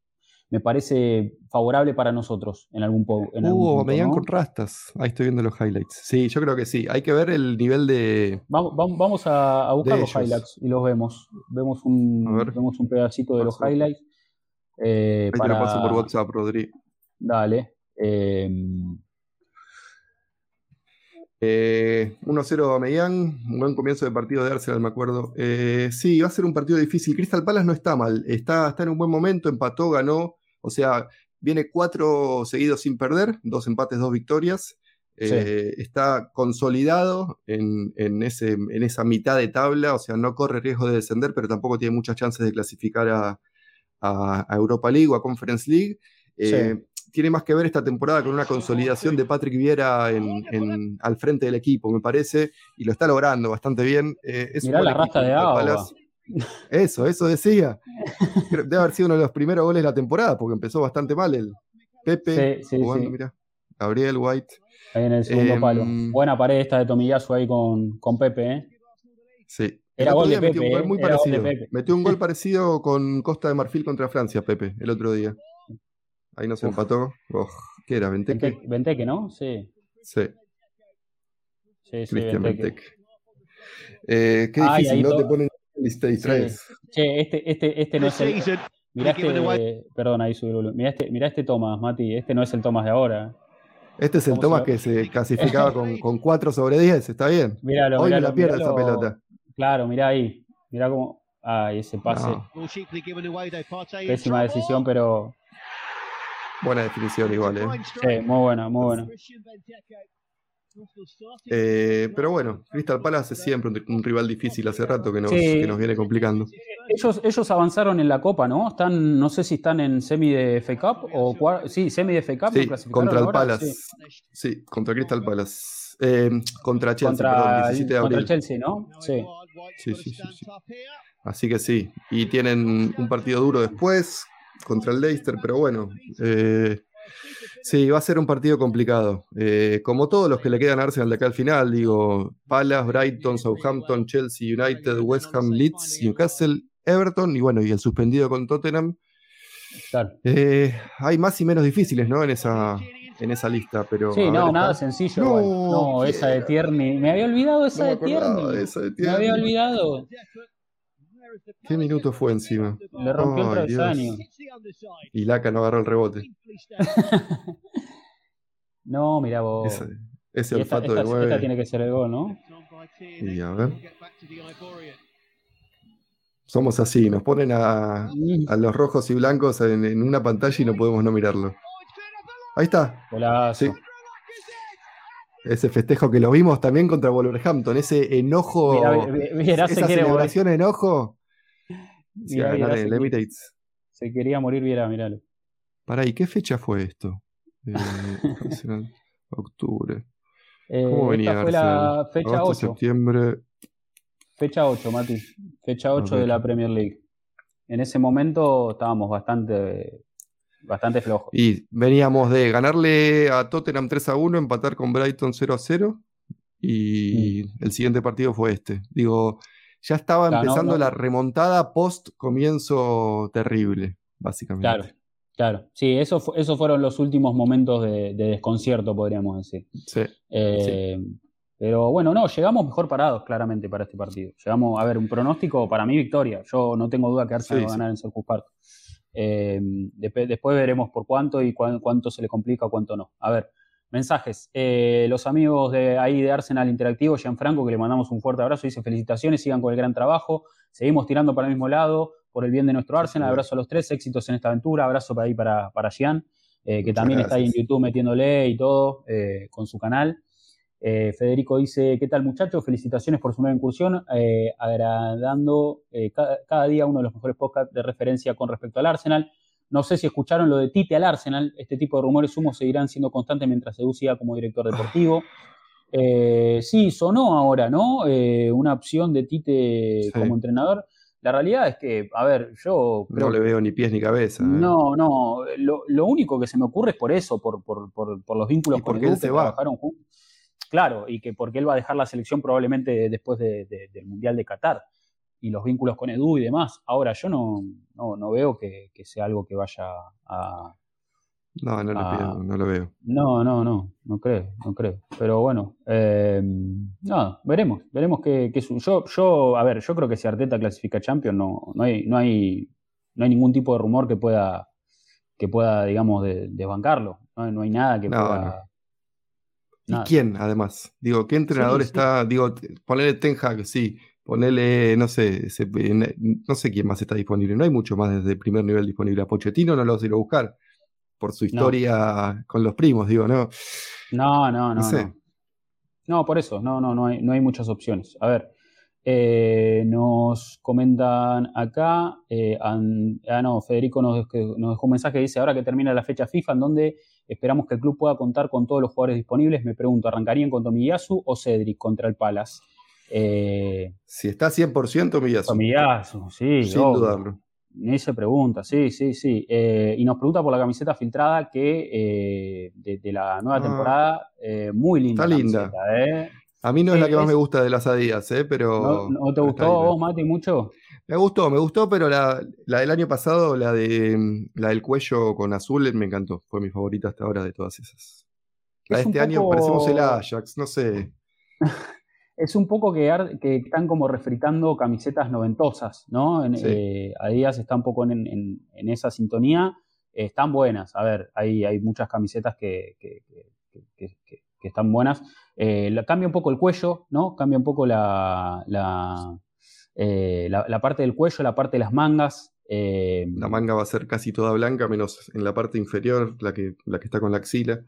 me parece favorable para nosotros en algún, en algún Uh, punto, Meyan ¿no? con rastas. Ahí estoy viendo los highlights. Sí, yo creo que sí. Hay que ver el nivel de. Vamos, vamos, a, a buscar los ellos. highlights y los vemos. Vemos un, vemos un pedacito de los highlights. eh, Ahí te lo paso por WhatsApp, Rodri. Dale. eh, Eh, 1-0 a Meyan, un buen comienzo de partido de Arsenal, me acuerdo. Eh, sí, va a ser un partido difícil. Crystal Palace no está mal, está, está en un buen momento, empató, ganó. O sea, viene cuatro seguidos sin perder, dos empates, dos victorias. Eh, Está consolidado en, en ese, en esa mitad de tabla, o sea, no corre riesgo de descender, pero tampoco tiene muchas chances de clasificar a, a- a Europa League o a Conference League. Eh, Tiene más que ver esta temporada con una consolidación de Patrick Viera en- en- al frente del equipo, me parece, y lo está logrando bastante bien. Eh, es un Mirá la rasta de agua. Eso, eso decía. Debe haber sido uno de los primeros goles de la temporada, porque empezó bastante mal el Pepe Sí, sí, jugando, sí. mirá. Gabriel White. ahí en el segundo Em, palo. Buena pared esta de Tomiyasu ahí con, con Pepe, ¿eh? Sí. Era gol de metió un gol muy gol parecido. Pepe. Metió un gol parecido con Costa de Marfil contra Francia, Pepe, el otro día. Ahí nos Uf. empató. Oh, ¿Qué era? ¿Venteque? Benteke, ¿no? Sí. Sí, Sí, sí, Cristian. Benteke. Eh, qué difícil, ¿no? Te ponen Che, este, este, este no es el. Mirá este. Perdón, ahí subí el volumen. Mirá este, mirá este Thomas, Mati. Este no es el Thomas de ahora. Este es el ¿Cómo Tomás se que se clasificaba con, con 4 sobre 10, está bien. Míralo, Hoy me míralo, la pierde esa pelota. Claro, mirá ahí. Mirá cómo. Ay, ese pase. No, Pésima decisión, pero. buena definición igual, ¿eh? Sí, muy buena, muy buena. Eh, pero bueno, Crystal Palace es siempre un, un rival difícil hace rato que nos, Sí. que nos viene complicando. Ellos, ellos avanzaron en la Copa, ¿no? Están, no sé si están en semi de FA Cup o sí, semi de FA Cup. ¿no Sí, contra el ahora? Palace. Sí. Sí, contra Crystal Palace. Eh, contra Chelsea, perdón, Contra, 17 de contra abril. Chelsea, ¿no? Sí. Sí, sí, sí, sí. Así que sí. Y tienen un partido duro después contra el Leicester, pero bueno. eh, sí, va a ser un partido complicado. Eh, como todos los que le quedan a Arsenal de acá al final, digo, Palace, Brighton, Southampton, Chelsea United, West Ham, Leeds, Newcastle, Everton y bueno, y el suspendido con Tottenham. Eh, hay más y menos difíciles, ¿no? En esa, en esa lista, pero. Sí, no, ver, nada está- sencillo. No, esa de. Tierney. Me había olvidado esa No de Tierney. de esa de Me había Tierney. olvidado. ¿Qué minuto fue encima? Le rompió el Dios. travesaño. Y Laca no agarró el rebote. No, mira vos. Ese, ese Y esta, olfato de esta- 9. esta tiene que ser el gol, ¿no? Y a ver. Somos así, nos ponen a, a los rojos y blancos en, en una pantalla y no podemos no mirarlo. Ahí está, Golazo. sí. Ese festejo que lo vimos también contra Wolverhampton, ese enojo, Mirá, Vieira se esa quiere celebración enojo. Sí, Mirá, se quería morir, Viera, miralo. Pará, ¿y qué fecha fue esto? Eh, octubre. Eh, ¿Cómo venía esta fue la fecha Agosto, 8. septiembre. Fecha 8, Mati. Fecha 8 Ok. de la Premier League. En ese momento estábamos bastante, bastante flojos. Y veníamos de ganarle a Tottenham 3 a 1, empatar con Brighton 0 a 0. Y Mm. el siguiente partido fue este. Digo, ya estaba Claro, empezando no. la remontada post comienzo terrible, básicamente. Claro, claro. Sí, eso fu- esos fueron los últimos momentos de, de desconcierto, podríamos decir. Sí. Eh, Pero bueno, no, llegamos mejor parados claramente para este partido. Llegamos, a ver, un pronóstico para mí victoria. Yo no tengo duda que Arsenal Sí, va a ganar en Selhurst Park. Eh, después veremos por cuánto y cuán- cuánto se le complica o cuánto no. A ver, mensajes. Eh, los amigos de ahí de Arsenal Interactivo, Gianfranco, que le mandamos un fuerte abrazo, dice felicitaciones, sigan con el gran trabajo. Seguimos tirando para el mismo lado, por el bien de nuestro Arsenal. Abrazo a los tres, éxitos en esta aventura. Abrazo para ahí para, para Gian, eh, que Muchas también está ahí en. YouTube metiéndole y todo con su canal. Eh, Federico dice, ¿qué tal muchachos? Felicitaciones por su nueva incursión, eh, agradando eh, cada, día uno de los mejores podcasts de referencia con respecto al Arsenal. No sé si escucharon lo de Tite al Arsenal, este tipo de rumores humos seguirán siendo constantes mientras se como director deportivo. sí, sonó ahora, ¿no? una opción de Tite como entrenador. La realidad es que, a ver, yo... no le veo ni pies ni cabeza. No, no, lo, único que se me ocurre es por eso, por, por, por, los vínculos con el él se va. juntos. Claro, y que porque él va a dejar la selección probablemente después del Mundial de Qatar y los vínculos con Edu y demás. Ahora, yo no, no, veo que, sea algo que vaya a. No, no, lo, no lo veo. No, no, no, no creo, no creo. Pero bueno, eh, no, veremos, veremos qué, qué yo, yo, a ver, yo creo que si Arteta clasifica Champions, no, no hay, no hay, no hay ningún tipo de rumor que pueda, que pueda, digamos, desbancarlo. No, no hay nada que pueda. ¿Y quién, además? Digo, ¿qué entrenador está? Digo, ponele Ten Hag, sí. Ponele, no sé, no sé quién más está disponible. No hay mucho más desde el primer nivel disponible. A Pochettino no lo vas a ir a buscar por su historia con los primos, digo, ¿no? No, no, no. No, no. por eso, no, no, no hay, no hay muchas opciones. A ver, eh, nos comentan acá, eh, ah, no, Federico nos, nos, dejó un mensaje que dice, ahora que termina la fecha FIFA, en donde esperamos que el club pueda contar con todos los jugadores disponibles, me pregunto, ¿arrancarían con Tomiyasu o Cedric contra el Palace? Eh, si está 100% Miyasu. Tomiyasu, sí. Sin dudarlo. Ni se pregunta, sí, sí, sí. y nos pregunta por la camiseta filtrada que de, la nueva ah. temporada, muy linda. Está linda. A mí no es la que más me gusta de las Adidas, ¿eh? pero. ¿No, te gustó a vos, Mati, mucho? Me gustó, me gustó, pero la, del año pasado, la de la del cuello con azul, me encantó. Fue mi favorita hasta ahora de todas esas. La de este año parecemos el Ajax, no sé. es un poco que, que, están como refritando camisetas noventosas, ¿no? Eh, Adidas está un poco en, esa sintonía. están buenas. A ver, hay, hay muchas camisetas que, que están buenas. Eh, cambia un poco el cuello, ¿no? Cambia un poco la, la, eh, parte del cuello, la parte de las mangas. Eh, la manga va a ser casi toda blanca, menos en la parte inferior, la que, la que está con la axila.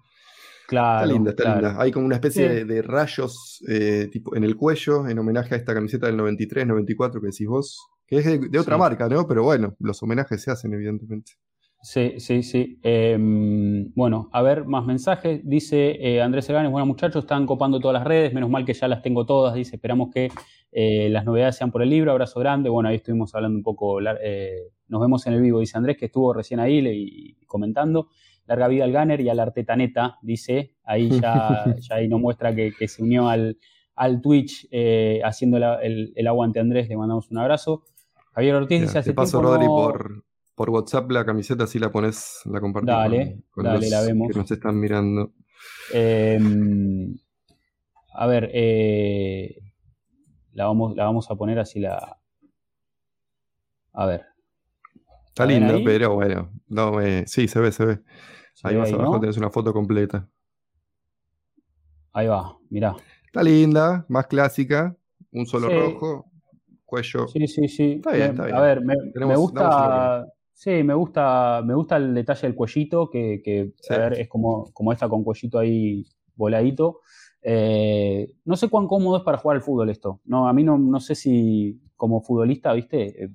Claro, está linda, está linda. Hay como una especie de, rayos tipo, en el cuello, en homenaje a esta camiseta del 93, 94 que decís vos, que es de, otra marca, ¿no? Pero bueno, los homenajes se hacen, evidentemente. Sí, sí, sí. Em, bueno, a ver, más mensajes. Dice eh, Andrés Eganes, bueno muchachos, están copando todas las redes, menos mal que ya las tengo todas, dice, esperamos que eh, las novedades sean por el libro, abrazo grande. Bueno, ahí estuvimos hablando un poco, eh, nos vemos en el vivo, dice Andrés, que estuvo recién ahí y comentando. Larga vida al Gunner y al Artetaneta, dice, ahí ya, ya ahí nos muestra que, se unió al, al Twitch haciendo el, el, aguante Andrés, le mandamos un abrazo. Javier Ortiz dice hace paso, Rodri, por, por WhatsApp la camiseta, si la pones, la compartimos. Dale, dale, la vemos. Que nos están mirando. Em, a ver, eh, la, vamos, la vamos a poner así la. A ver. Está linda, pero bueno. No, eh, sí, se ve, se ve. ahí más abajo tenés una foto completa. Ahí va, mirá. Está linda, más clásica. Un solo rojo, cuello. Sí, sí, sí. Está bien, está bien. A ver, me, me gusta. Sí, me gusta, me gusta el detalle del cuellito, que, es como, como esta con cuellito ahí voladito. Eh, no sé cuán cómodo es para jugar al fútbol esto. No, a mí no, no sé si como futbolista, viste, eh,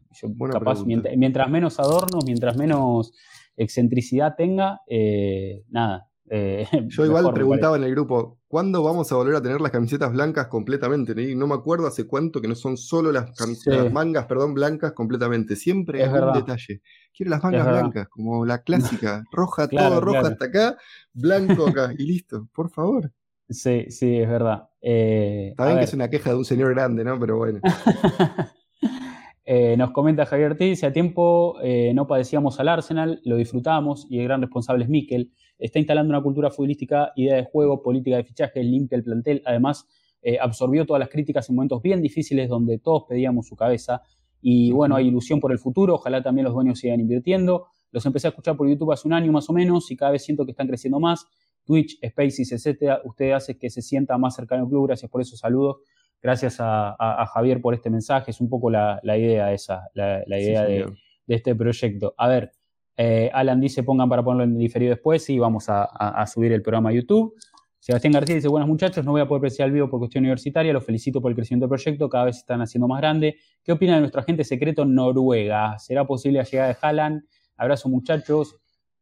capaz, mientras, menos adornos, mientras menos excentricidad tenga, eh, nada, eh, Yo igual preguntaba en el grupo, ¿cuándo vamos a volver a tener las camisetas blancas completamente? No me acuerdo hace cuánto que no son solo las camisetas, mangas, perdón, blancas completamente. Siempre hay un detalle. Quiero las mangas blancas, como la clásica, roja, todo roja hasta acá, blanco acá, y listo, por favor. Sí, sí, es verdad. Eh, Está bien que es una queja de un señor grande, ¿no? Pero bueno. Eh, nos comenta Javier Ortiz, hace tiempo no padecíamos al Arsenal, lo disfrutamos y el gran responsable es Mikel está instalando una cultura futbolística, idea de juego, política de fichaje, limpia el plantel. Además, eh, absorbió todas las críticas en momentos bien difíciles donde todos pedíamos su cabeza. Y bueno, hay ilusión por el futuro, ojalá también los dueños sigan invirtiendo. Los empecé a escuchar por YouTube hace un año más o menos y cada vez siento que están creciendo más. Twitch, Spaces, etcétera. Usted hace que se sienta más cercano al club. Gracias por esos saludos. Gracias a, Javier por este mensaje. Es un poco la, idea esa, la, idea de, de, este proyecto. A ver, eh, Alan dice pongan para ponerlo en diferido después y vamos a, subir el programa a YouTube. Sebastián García dice, buenas muchachos, no voy a poder apreciar el vivo por cuestión universitaria, los felicito por el crecimiento del proyecto, cada vez se están haciendo más grande. ¿Qué opina de nuestro agente secreto Noruega? ¿Será posible la llegada de Haaland? Abrazo muchachos.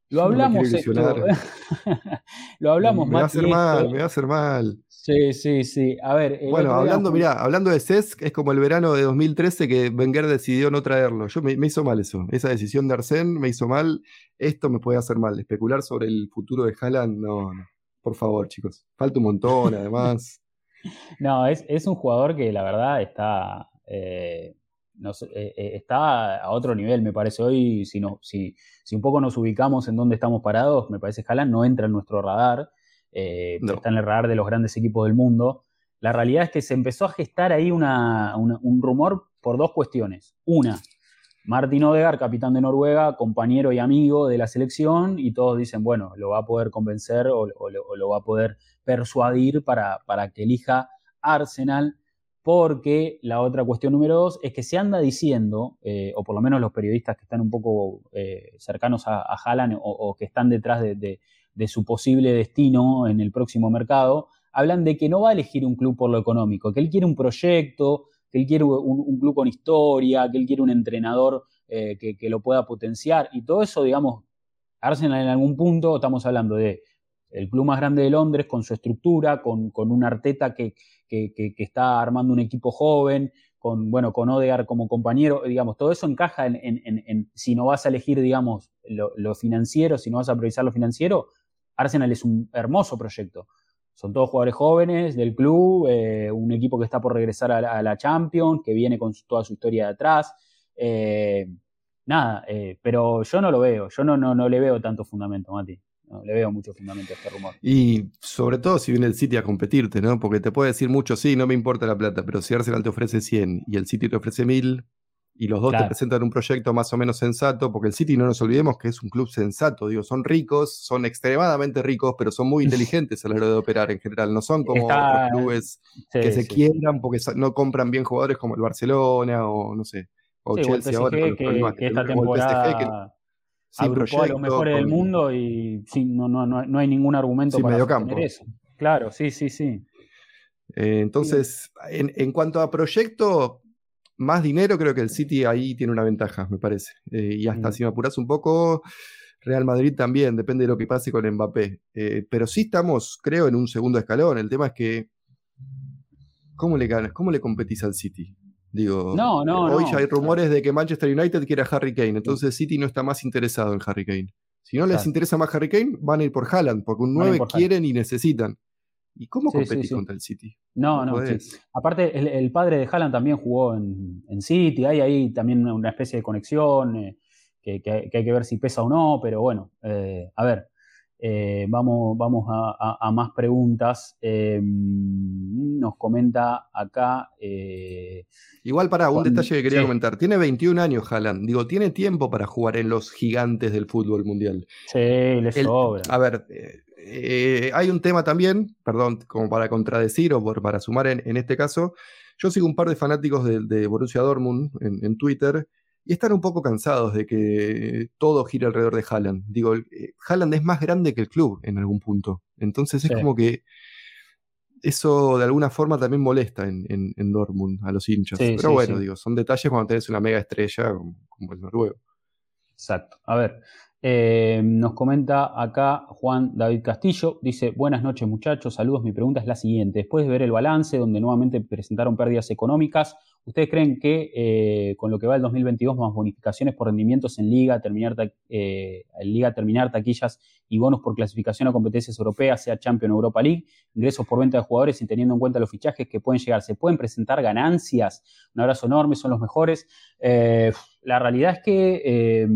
Lo hablamos esto. lo hablamos me, me va a hacer mal, me va a hacer mal. Sí, sí, sí. A ver. Bueno, hablando, mira, hablando de Cesc, es como el verano de 2013 que Wenger decidió no traerlo. Yo me, hizo mal eso. Esa decisión de Arsène me hizo mal. Esto me puede hacer mal. Especular sobre el futuro de Haaland, no, no. Por favor, chicos. Falta un montón, además. no, es, es, un jugador que la verdad está. Eh, eh, eh, está a otro nivel, me parece. Hoy, si, no, si, si un poco nos ubicamos en dónde estamos parados, me parece que no entra en nuestro radar, eh, está en el radar de los grandes equipos del mundo. La realidad es que se empezó a gestar ahí una, un rumor por dos cuestiones. Una, Martin Odegaard, capitán de Noruega, compañero y amigo de la selección, y todos dicen, bueno, lo va a poder convencer o, lo, va a poder persuadir para, para que elija Arsenal porque la otra cuestión número dos es que se anda diciendo, eh, o por lo menos los periodistas que están un poco eh, cercanos a, a Haaland o, que están detrás de, su posible destino en el próximo mercado, hablan de que no va a elegir un club por lo económico, que él quiere un proyecto, que él quiere un, club con historia, que él quiere un entrenador eh, que, lo pueda potenciar y todo eso, digamos, Arsenal en algún punto, estamos hablando de el club más grande de Londres, con su estructura, con, con un Arteta que, que, está armando un equipo joven, con, bueno, con Odegar como compañero, digamos, todo eso encaja en, si no vas a elegir, digamos, lo, financiero, si no vas a priorizar lo financiero, Arsenal es un hermoso proyecto. Son todos jugadores jóvenes del club, eh, un equipo que está por regresar a la, Champions, que viene con toda su historia de atrás. Eh, nada, eh, pero yo no lo veo, yo no, no, no le veo tanto fundamento, Mati le veo mucho fundamento a este rumor. Y sobre todo si viene el City a competirte, ¿no? Porque te puede decir mucho, sí, no me importa la plata, pero si Arsenal te ofrece 100 y el City te ofrece 1000 y los dos te presentan un proyecto más o menos sensato, porque el City no nos olvidemos que es un club sensato, digo, son ricos, son extremadamente ricos, pero son muy inteligentes a la hora de operar en general, no son como otros clubes que se quiebran porque no compran bien jugadores como el Barcelona o no sé, o Chelsea ahora con los problemas que, esta temporada agrupó a los mejores del mundo y sí, no, no, no, hay ningún argumento para tener eso. Claro, sí, sí, sí. Eh, entonces, en, cuanto a proyecto, más dinero, creo que el City ahí tiene una ventaja, me parece. Eh, y hasta mm. si me apuras un poco, Real Madrid también, depende de lo que pase con Mbappé. Eh, pero sí estamos, creo, en un segundo escalón. El tema es que, ¿cómo le ganas? ¿Cómo le competís al City? Digo, no, no, hoy ya hay rumores de que Manchester United quiere a Harry Kane, entonces City no está más interesado en Harry Kane. Si no les interesa más Harry Kane, van a ir por Haaland, porque un 9 quieren y necesitan. ¿Y cómo competís contra el City? No, no. Aparte, el, padre de Haaland también jugó en, City, hay ahí también una especie de conexión eh, que, hay que ver si pesa o no, pero bueno, eh, a ver, eh, vamos, vamos a, más preguntas. Em, nos comenta acá. Eh, Igual para un detalle que quería comentar. Tiene 21 años Haaland. Digo, tiene tiempo para jugar en los gigantes del fútbol mundial. Sí, le sobra. A ver, eh, hay un tema también, perdón, como para contradecir o para sumar en, este caso. Yo sigo un par de fanáticos de, Borussia Dortmund en, en Twitter y están un poco cansados de que todo gire alrededor de Haaland. Digo, eh, Haaland es más grande que el club en algún punto. Entonces es como que eso de alguna forma también molesta en, en, Dortmund a los hinchas. Pero bueno, digo, son detalles cuando tenés una mega estrella como, como el noruego. Exacto. A ver, eh, nos comenta acá Juan David Castillo, dice, buenas noches muchachos, saludos, mi pregunta es la siguiente, después de ver el balance donde nuevamente presentaron pérdidas económicas, ¿ustedes creen que eh, con lo que va el 2022 más bonificaciones por rendimientos en liga, terminar, eh, en liga, terminar taquillas y bonos por clasificación a competencias europeas, sea Champions Europa League, ingresos por venta de jugadores y teniendo en cuenta los fichajes que pueden llegar, ¿se pueden presentar ganancias? Un abrazo enorme, son los mejores. la realidad es que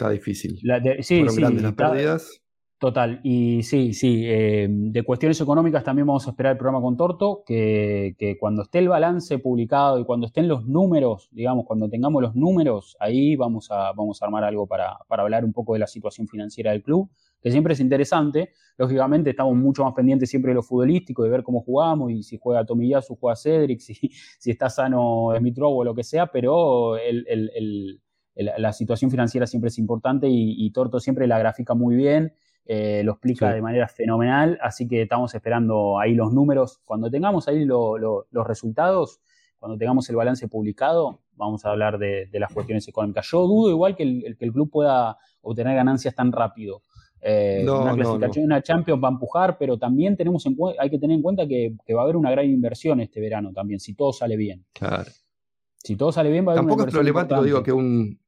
Está difícil. sí, Fueron grandes las pérdidas. Total, y sí, sí, eh, de cuestiones económicas también vamos a esperar el programa con Torto, que, cuando esté el balance publicado y cuando estén los números, digamos, cuando tengamos los números, ahí vamos a, vamos a armar algo para, hablar un poco de la situación financiera del club, que siempre es interesante. Lógicamente estamos mucho más pendientes siempre de lo futbolístico, de ver cómo jugamos y si juega Tomiyasu, juega Cedric, si, si está sano Smith o lo que sea, pero el la situación financiera siempre es importante y, Torto siempre la grafica muy bien eh, lo explica de manera fenomenal, así que estamos esperando ahí los números. Cuando tengamos ahí los resultados, cuando tengamos el balance publicado, vamos a hablar de, las cuestiones económicas. Yo dudo igual que el, que el club pueda obtener ganancias tan rápido. Eh, una clasificación, una Champions va a empujar, pero también tenemos hay que tener en cuenta que, va a haber una gran inversión este verano también, si todo sale bien. Claro. Si todo sale bien, va a haber Tampoco es problemático, digo, que un.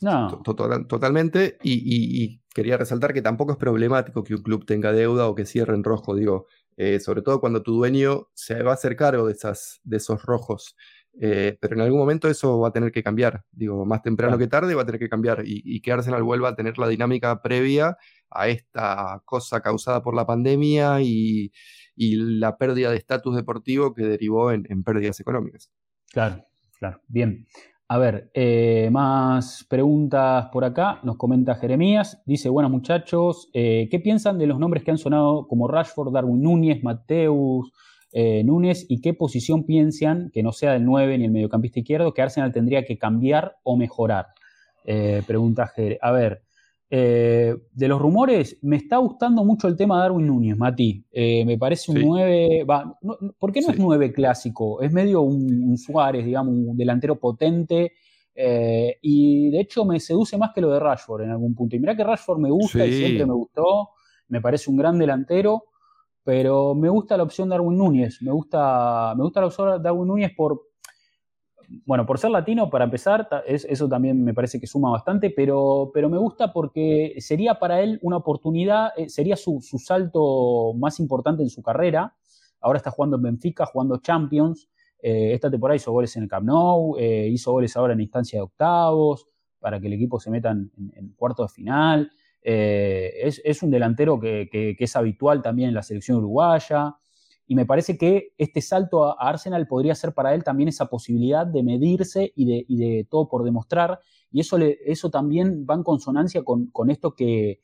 No. totalmente. Y, quería resaltar que tampoco es problemático que un club tenga deuda o que cierre en rojo, digo. Eh, sobre todo cuando tu dueño se va a hacer cargo de, esas, de esos rojos. Eh, pero en algún momento eso va a tener que cambiar. Digo, más temprano que tarde va a tener que cambiar y, y que Arsenal vuelva a tener la dinámica previa a esta cosa causada por la pandemia y, la pérdida de estatus deportivo que derivó en, pérdidas económicas. Claro, claro. Bien. A ver, eh, más preguntas por acá. Nos comenta Jeremías. Dice, buenas muchachos, eh, ¿qué piensan de los nombres que han sonado como Rashford, Darwin Núñez, Mateus, eh, Núñez y qué posición piensan, que no sea del 9 ni el mediocampista izquierdo, que Arsenal tendría que cambiar o mejorar? pregunta Jere. A ver, eh, de los rumores, me está gustando mucho el tema de Darwin Núñez, Mati. Eh, me parece un 9. ¿Por qué no es 9 clásico? Es medio un, Suárez, digamos, un delantero potente. Eh, y de hecho me seduce más que lo de Rashford en algún punto. Y mira que Rashford me gusta y siempre me gustó. Me parece un gran delantero. Pero me gusta la opción de Darwin Núñez. Me gusta, me gusta la opción de Darwin Núñez por, bueno, por ser latino, para empezar, eso también me parece que suma bastante, pero, pero me gusta porque sería para él una oportunidad, eh, sería su, salto más importante en su carrera. Ahora está jugando en Benfica, jugando Champions. Eh, esta temporada hizo goles en el Camp Nou, eh, hizo goles ahora en instancia de octavos, para que el equipo se meta en, en cuartos de final. Es, un delantero que, que, es habitual también en la selección uruguaya. Y me parece que este salto a Arsenal podría ser para él también esa posibilidad de medirse y de, todo por demostrar. Y eso, le, eso también va en consonancia con, esto que,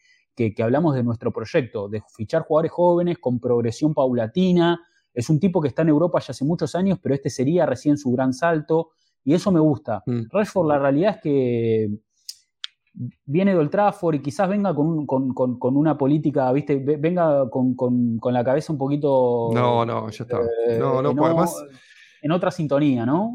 hablamos de nuestro proyecto, de fichar jugadores jóvenes con progresión paulatina. Es un tipo que está en Europa ya hace muchos años, pero este sería recién su gran salto. Y eso me gusta. Mm. Rashford, la realidad es que viene de Old Trafford y quizás venga con, una política, ¿viste? Venga con, la cabeza un poquito. No, no, ya está. Eh, no, no, pues además. En otra sintonía, ¿no?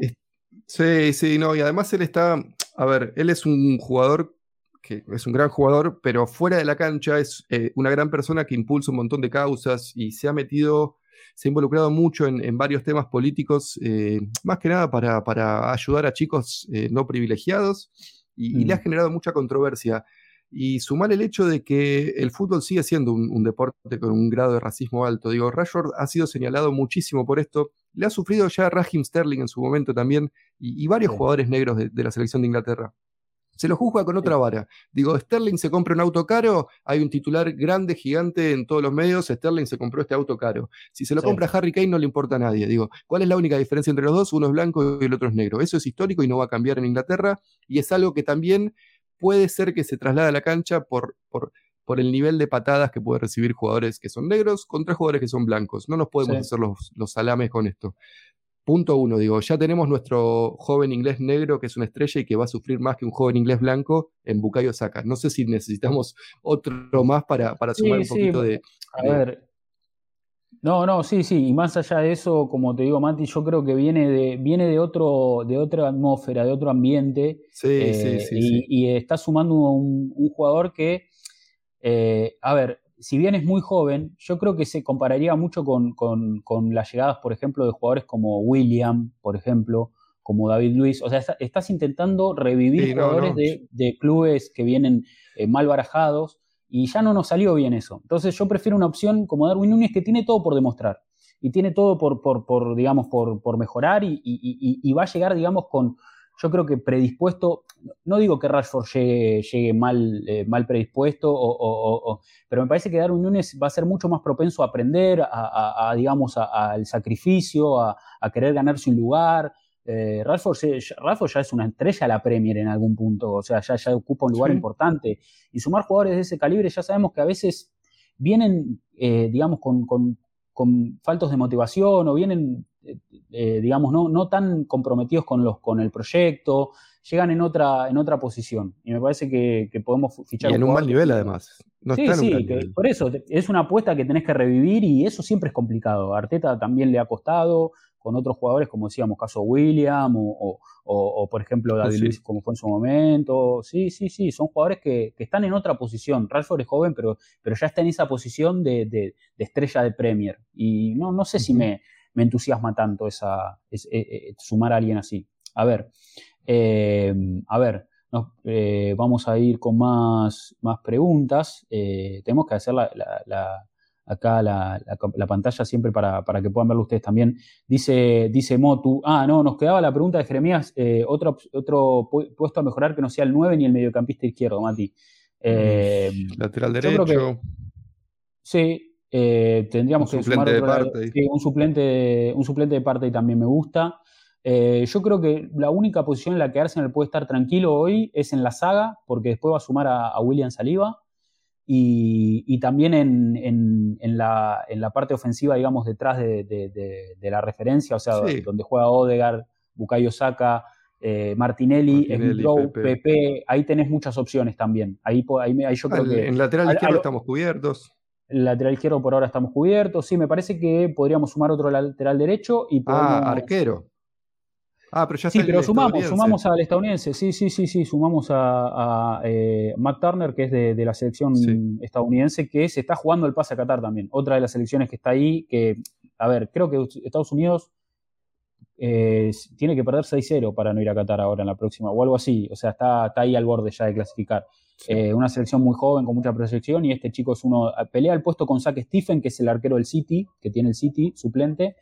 Sí, sí, no, y además él está. A ver, él es un jugador que es un gran jugador, pero fuera de la cancha es eh, una gran persona que impulsa un montón de causas y se ha metido, se ha involucrado mucho en, varios temas políticos, eh, más que nada para, para ayudar a chicos no privilegiados y, le ha mm. generado mucha controversia. Y sumar el hecho de que el fútbol sigue siendo un, deporte con un grado de racismo alto. Digo, Rashford ha sido señalado muchísimo por esto. Le ha sufrido ya Raheem Sterling en su momento también y, varios jugadores negros de, la selección de Inglaterra se lo juzga con otra vara. Digo, Sterling se compra un auto caro, hay un titular grande, gigante en todos los medios, Sterling se compró este auto caro. Si se lo compra Harry Kane no le importa a nadie. Digo, ¿cuál es la única diferencia entre los dos? Uno es blanco y el otro es negro. Eso es histórico y no va a cambiar en Inglaterra y es algo que también puede ser que se traslade a la cancha por, por, por el nivel de patadas que puede recibir jugadores que son negros contra jugadores que son blancos. No nos podemos hacer los, los salames con esto. Punto uno, digo, ya tenemos nuestro joven inglés negro que es una estrella y que va a sufrir más que un joven inglés blanco en Bukayo Saka. No sé si necesitamos otro más para, para sumar un poquito de, A ver. No, no, sí, sí, y más allá de eso, como te digo, Mati, yo creo que viene de, viene de otro, de otra atmósfera, de otro ambiente. Sí, sí, sí, y, y, está sumando un, un jugador que, eh, a ver, si bien es muy joven, yo creo que se compararía mucho con, las llegadas, por ejemplo, de jugadores como William, por ejemplo, como David Luis. O sea, estás intentando revivir jugadores De, clubes que vienen eh, mal barajados y ya no nos salió bien eso. Entonces yo prefiero una opción como Darwin Núñez que tiene todo por demostrar y tiene todo por, por, digamos, por, mejorar y, va a llegar, digamos, con, yo creo que predispuesto, no digo que Rashford llegue, mal, eh, mal predispuesto, o, pero me parece que Darwin Núñez va a ser mucho más propenso a aprender, a, digamos, al sacrificio, a, querer ganarse un lugar. Eh, Rashford, ya es una estrella a la Premier en algún punto, o sea, ya, ya ocupa un lugar importante. Y sumar jugadores de ese calibre ya sabemos que a veces vienen, eh, digamos, con, con, faltos de motivación o vienen digamos, no, no tan comprometidos con, los, con el proyecto, llegan en otra, en otra posición. Y me parece que, podemos fichar. Y en un mal nivel, además. sí, sí, por eso es una apuesta que tenés que revivir y eso siempre es complicado. Arteta también le ha costado con otros jugadores, como decíamos, caso William o, por ejemplo David Luis, como fue en su momento. Sí, sí, sí, son jugadores que, están en otra posición. Rashford es joven, pero, pero ya está en esa posición de, estrella de Premier. Y no, no sé si me, me, entusiasma tanto esa, eh, eh, sumar a alguien así. A ver, eh, a ver, vamos a ir con más, más preguntas. tenemos que hacer la, acá la, pantalla siempre para, que puedan verlo ustedes también. Dice, dice Motu, ah, no, nos quedaba la pregunta de Jeremías, eh, otro, otro puesto a mejorar que no sea el 9 ni el mediocampista izquierdo, Mati. Eh, Lateral derecho. sí, eh, tendríamos que sumar un, suplente, un suplente de parte y también me gusta. yo creo que la única posición en la que Arsenal puede estar tranquilo hoy es en la saga, porque después va a sumar a William Saliba y, también en, la, parte ofensiva, digamos, detrás de, la referencia, o sea, donde juega Odegaard, Bukayo Saka, eh, Martinelli, Martinelli Pepe. ahí tenés muchas opciones también. Ahí, ahí, yo creo que... En lateral izquierdo estamos cubiertos. Lateral izquierdo por ahora estamos cubiertos. Sí, me parece que podríamos sumar otro lateral derecho y Ah, arquero. Ah, pero ya Sí, pero sumamos, sumamos al estadounidense, sí, sí, sí, sí, sumamos a, eh, Matt Turner, que es de, la selección estadounidense, que se está jugando el pase a Qatar también. Otra de las selecciones que está ahí, que, a ver, creo que Estados Unidos eh, tiene que perder 6-0 para no ir a Qatar ahora en la próxima, o algo así. O sea, está, está ahí al borde ya de clasificar. Eh, una selección muy joven, con mucha proyección, y este chico es uno, pelea el puesto con Zach Stephen, que es el arquero del City, que tiene el City, suplente,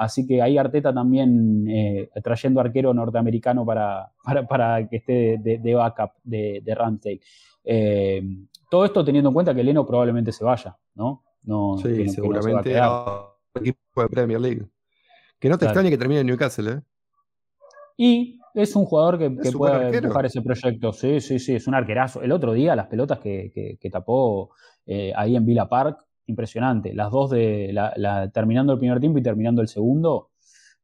Así que ahí Arteta también eh, trayendo arquero norteamericano para, para, que esté de, backup de, de eh, todo esto teniendo en cuenta que Leno probablemente se vaya, ¿no? no sí, seguramente a equipo de Premier League. Que no te extrañe que termine en Newcastle, ¿eh? Y es un jugador que, puede empujar ese proyecto. Sí, sí, sí, es un arquerazo. El otro día, las pelotas que, tapó eh, ahí en Villa Park, impresionante. Las dos de la, terminando el primer tiempo y terminando el segundo.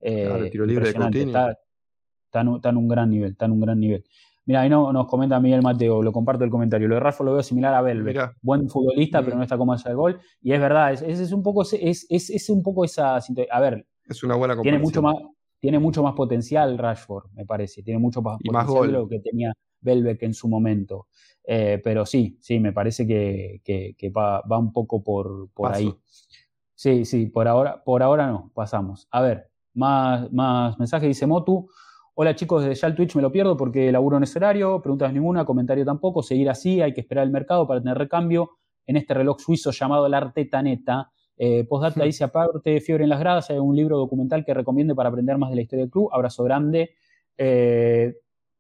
Eh, tiro libre de está, está, en un gran nivel, está en un gran nivel. Mira, ahí no, nos comenta Miguel Mateo, lo comparto el comentario. Lo de Rafa lo veo similar a Belve. Buen futbolista, pero no está como hace el gol. Y es verdad, es, es, un poco, es, es, un poco esa A ver. Es una buena tiene mucho más Tiene mucho más potencial Rashford, me parece. Tiene mucho más potencial de lo que tenía Belbeck en su momento. Eh, pero sí, sí, me parece que, va, un poco por, por ahí. Sí, sí, por ahora, por ahora no, pasamos. A ver, más, más mensajes, dice Motu. Hola chicos, desde ya el Twitch me lo pierdo porque laburo en ese horario, preguntas ninguna, comentario tampoco, seguir así, hay que esperar el mercado para tener recambio en este reloj suizo llamado la Arteta Neta. Eh, postdata dice, aparte Fiebre en las gradas, hay un libro documental que recomiende para aprender más de la historia del club. Abrazo grande. Eh,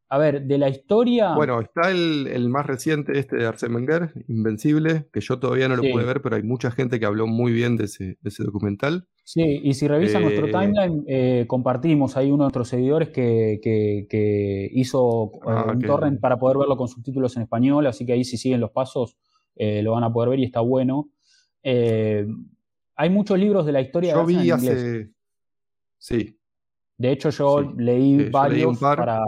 a ver, de la historia. Bueno, está el, más reciente, este de Arsène Wenger, Invencible, que yo todavía no lo pude ver, pero hay mucha gente que habló muy bien de ese, documental. Sí, y si revisan nuestro eh, timeline, eh, compartimos ahí uno de nuestros seguidores que, hizo ah, un torrent para poder verlo con subtítulos en español, así que ahí si siguen los pasos lo van a poder ver y está bueno. Hay muchos libros de la historia yo vi hace. Sí. De hecho, yo leí varios para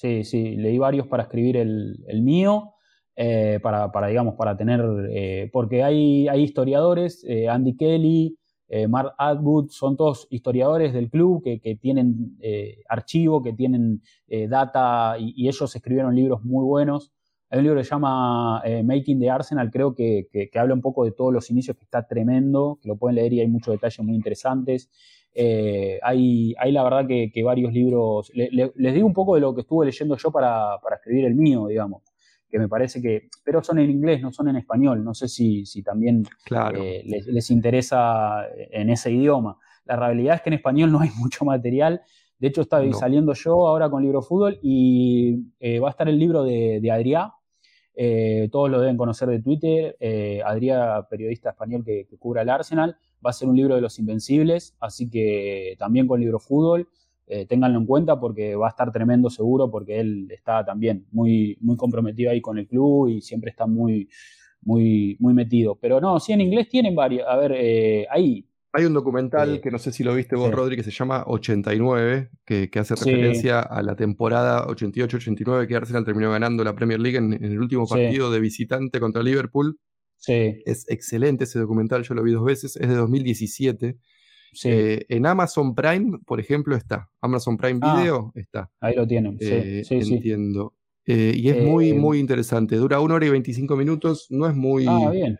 Sí, sí, leí varios para escribir el, mío, eh, para, digamos, para tener, eh, porque hay, hay historiadores, eh, Andy Kelly, Mark Atwood, son todos historiadores del club que, tienen archivo, que tienen data y, ellos escribieron libros muy buenos. Hay un libro que se llama Making the Arsenal, creo que, que, habla un poco de todos los inicios, que está tremendo, que lo pueden leer y hay muchos detalles muy interesantes. Eh, hay, hay, la verdad que, varios libros, les digo un poco de lo que estuve leyendo yo para, escribir el mío, digamos, que me parece que, pero son en inglés, no son en español, no sé si, si también eh, les, interesa en ese idioma. La realidad es que en español no hay mucho material, de hecho está saliendo yo ahora con Libro Fútbol y eh, va a estar el libro de, de Adrià, todos lo deben conocer de Twitter, Adrià, periodista español que, que cubre el Arsenal, va a ser un libro de los invencibles, así que también con libro fútbol, eh, ténganlo en cuenta porque va a estar tremendo seguro, porque él está también muy, muy comprometido ahí con el club y siempre está muy, muy, muy metido. Pero no, sí en inglés tienen varios, a ver, eh, hay Hay un documental que no sé si lo viste vos, Rodri, que se llama 89, que, hace referencia a la temporada 88-89 que Arsenal terminó ganando la Premier League en, el último partido de visitante contra Liverpool. Sí. Es excelente ese documental, yo lo vi dos veces, es de 2017. Eh, en Amazon Prime, por ejemplo, está. Amazon Prime ah. Video está. Ahí lo tienen. sí, eh, entiendo. Eh, y es muy, muy interesante. Dura una hora y 25 minutos. No es muy. Ah, bien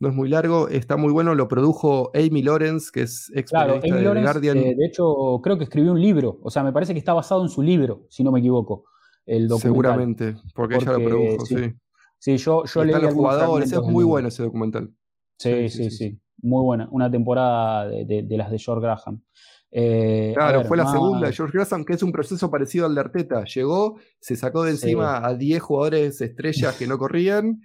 no es muy largo, está muy bueno, lo produjo Amy Lawrence, que es ex claro, Amy Lawrence, Guardian. Eh, de hecho, creo que escribió un libro, o sea, me parece que está basado en su libro, si no me equivoco, el documental. Seguramente, porque, ella lo produjo, sí. Sí, yo, yo leí los jugadores, es muy bueno ese documental. Sí sí, sí, muy buena, una temporada de, las de George Graham. Eh, claro, fue la segunda de George Graham, que es un proceso parecido al de Arteta. Llegó, se sacó de encima a 10 jugadores estrellas que no corrían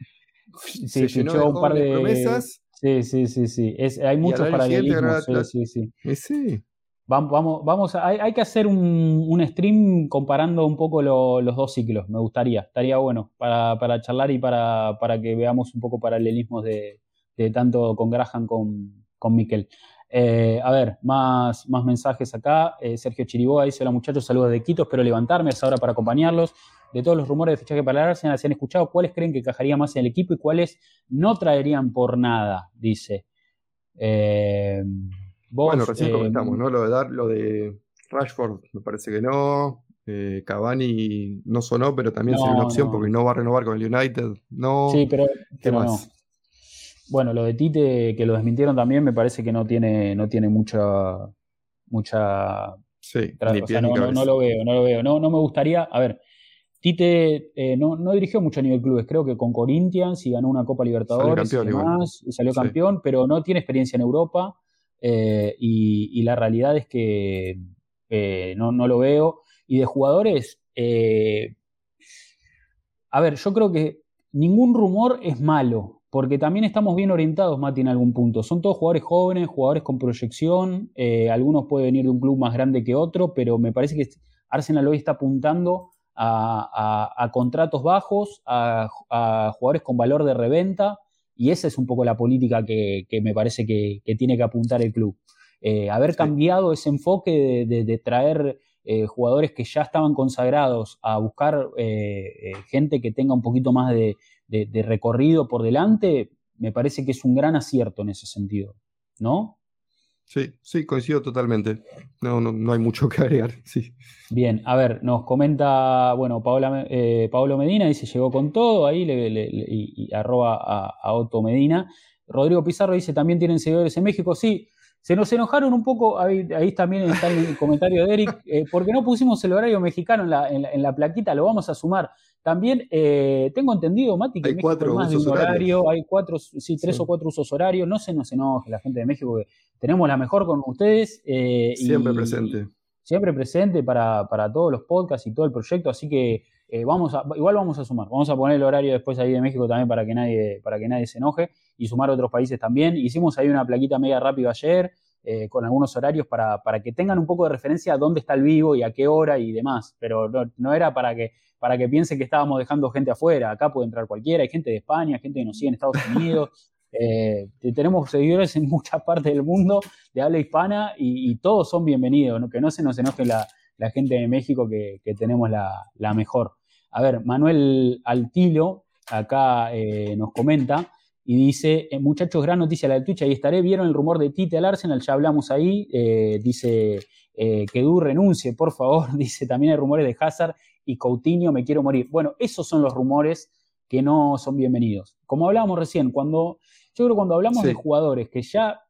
Sí, se un par de promesas. Sí, sí, sí, sí. hay muchos paralelismos. Sí, sí, sí. Vamos, vamos, vamos hay, que hacer un, stream comparando un poco los dos ciclos, me gustaría, estaría bueno para, para charlar y para, para, que veamos un poco paralelismos de, de tanto con Graham con, con Miquel. Eh, a ver, más, más mensajes acá. Eh, Sergio Chiriboga dice: Hola muchachos, saludos de Quito, espero levantarme, es ahora para acompañarlos de todos los rumores de fichaje para el Arsenal, se han escuchado, ¿cuáles creen que encajaría más en el equipo y cuáles no traerían por nada? Dice. Eh, bueno, recién eh, comentamos, ¿no? Lo de dar, lo de Rashford, me parece que no. Eh, Cavani no sonó, pero también sería una opción porque no va a renovar con el United. No. Sí, pero, ¿Qué más? Bueno, lo de Tite, que lo desmintieron también, me parece que no tiene, no tiene mucha. mucha Sí, no, no, lo veo, no lo veo. No, no me gustaría. A ver, Tite eh, no, dirigió mucho a nivel clubes, creo que con Corinthians y ganó una Copa Libertadores salió campeón, y, salió campeón, pero no tiene experiencia en Europa eh, y, la realidad es que eh, no, lo veo. Y de jugadores, a ver, yo creo que ningún rumor es malo, porque también estamos bien orientados, Mati, en algún punto. Son todos jugadores jóvenes, jugadores con proyección, algunos pueden venir de un club más grande que otro, pero me parece que Arsenal hoy está apuntando a, contratos bajos, a, jugadores con valor de reventa, y esa es un poco la política que, me parece que, tiene que apuntar el club. Eh, haber cambiado ese enfoque de, traer eh, jugadores que ya estaban consagrados a buscar eh, gente que tenga un poquito más de, recorrido por delante, me parece que es un gran acierto en ese sentido, ¿no? Sí, sí, coincido totalmente. No, no, hay mucho que agregar, sí. Bien, a ver, nos comenta, bueno, Paola, eh, Pablo Medina dice, llegó con todo, ahí le, y, arroba a, Otto Medina. Rodrigo Pizarro dice, también tienen seguidores en México. Sí, se nos enojaron un poco, ahí, también está el comentario de Eric, eh, porque no pusimos el horario mexicano en la, en la, plaquita, lo vamos a sumar. También eh, tengo entendido, Mati, que hay México hay más de un horario, hay cuatro, sí, tres o cuatro usos horarios, no se nos enoje la gente de México, que tenemos la mejor con ustedes. Eh, siempre presente. Siempre presente para, todos los podcasts y todo el proyecto, así que vamos a, igual vamos a sumar, vamos a poner el horario después ahí de México también para que nadie, para que nadie se enoje y sumar otros países también. Hicimos ahí una plaquita media rápido ayer, eh, con algunos horarios para, que tengan un poco de referencia a dónde está el vivo y a qué hora y demás, pero no, era para que, para que piensen que estábamos dejando gente afuera, acá puede entrar cualquiera, hay gente de España, gente que nos sigue en Estados Unidos, eh, tenemos seguidores en muchas partes del mundo de habla hispana y, todos son bienvenidos, que no se nos enoje la, gente de México que, tenemos la, mejor. A ver, Manuel Altilo acá eh, nos comenta, y dice, eh, muchachos, gran noticia la del Twitch, ahí estaré, vieron el rumor de Tite al Arsenal, ya hablamos ahí, eh, dice eh, que Du renuncie, por favor, dice también hay rumores de Hazard y Coutinho, me quiero morir. Bueno, esos son los rumores que no son bienvenidos. Como hablábamos recién, cuando, yo creo que cuando hablamos de jugadores que ya,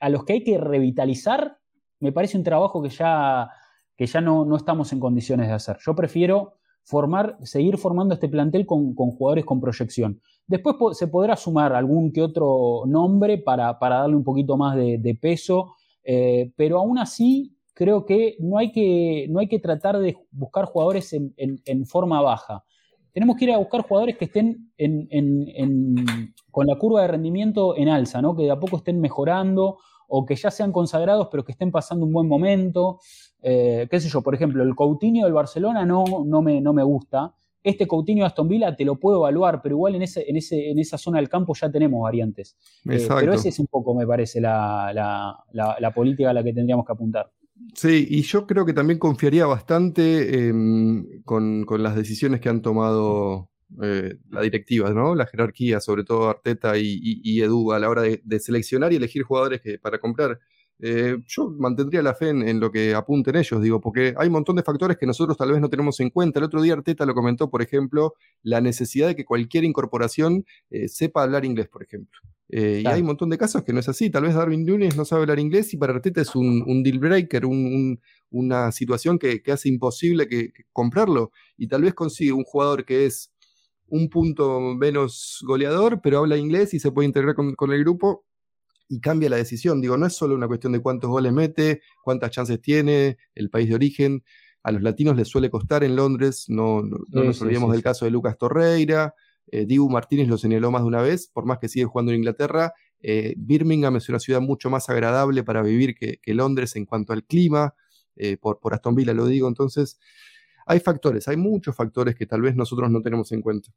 a los que hay que revitalizar, me parece un trabajo que ya, que ya no, no estamos en condiciones de hacer. Yo prefiero formar, seguir formando este plantel con, jugadores con proyección. Después se podrá sumar algún que otro nombre para, darle un poquito más de, peso, eh, pero aún así creo que no hay que, no hay que tratar de buscar jugadores en, forma baja. Tenemos que ir a buscar jugadores que estén con la curva de rendimiento en alza, ¿no? que de a poco estén mejorando o que ya sean consagrados pero que estén pasando un buen momento. Eh, qué sé yo, por ejemplo, el Coutinho del Barcelona no, no, me, no me gusta. este Coutinho de Aston Villa te lo puedo evaluar, pero igual en, ese, en, ese, en esa zona del campo ya tenemos variantes. Eh, pero esa es un poco, me parece, la, la, política a la que tendríamos que apuntar. Sí, y yo creo que también confiaría bastante em, con, las decisiones que han tomado eh, la directiva, ¿no? La jerarquía, sobre todo Arteta y, Edu, a la hora de, seleccionar y elegir jugadores que, para comprar. Eh, yo mantendría la fe en, lo que apunten ellos, digo, porque hay un montón de factores que nosotros tal vez no tenemos en cuenta. El otro día Arteta lo comentó, por ejemplo, la necesidad de que cualquier incorporación eh, sepa hablar inglés, por ejemplo. Eh, y hay un montón de casos que no es así. Tal vez Darwin Nunes no sabe hablar inglés y para Arteta es un, deal breaker, una situación que, hace imposible que, comprarlo. Y tal vez consigue un jugador que es un punto menos goleador, pero habla inglés y se puede integrar con el grupo y cambia la decisión. Digo, no es solo una cuestión de cuántos goles mete, cuántas chances tiene, el país de origen. A los latinos les suele costar en Londres, no, no, nos olvidemos del caso de Lucas Torreira. Eh, Dibu Martínez lo señaló más de una vez, por más que sigue jugando en Inglaterra. Eh, Birmingham es una ciudad mucho más agradable para vivir que, Londres en cuanto al clima, eh, por, por Aston Villa lo digo. Entonces, hay factores, hay muchos factores que tal vez nosotros no tenemos en cuenta.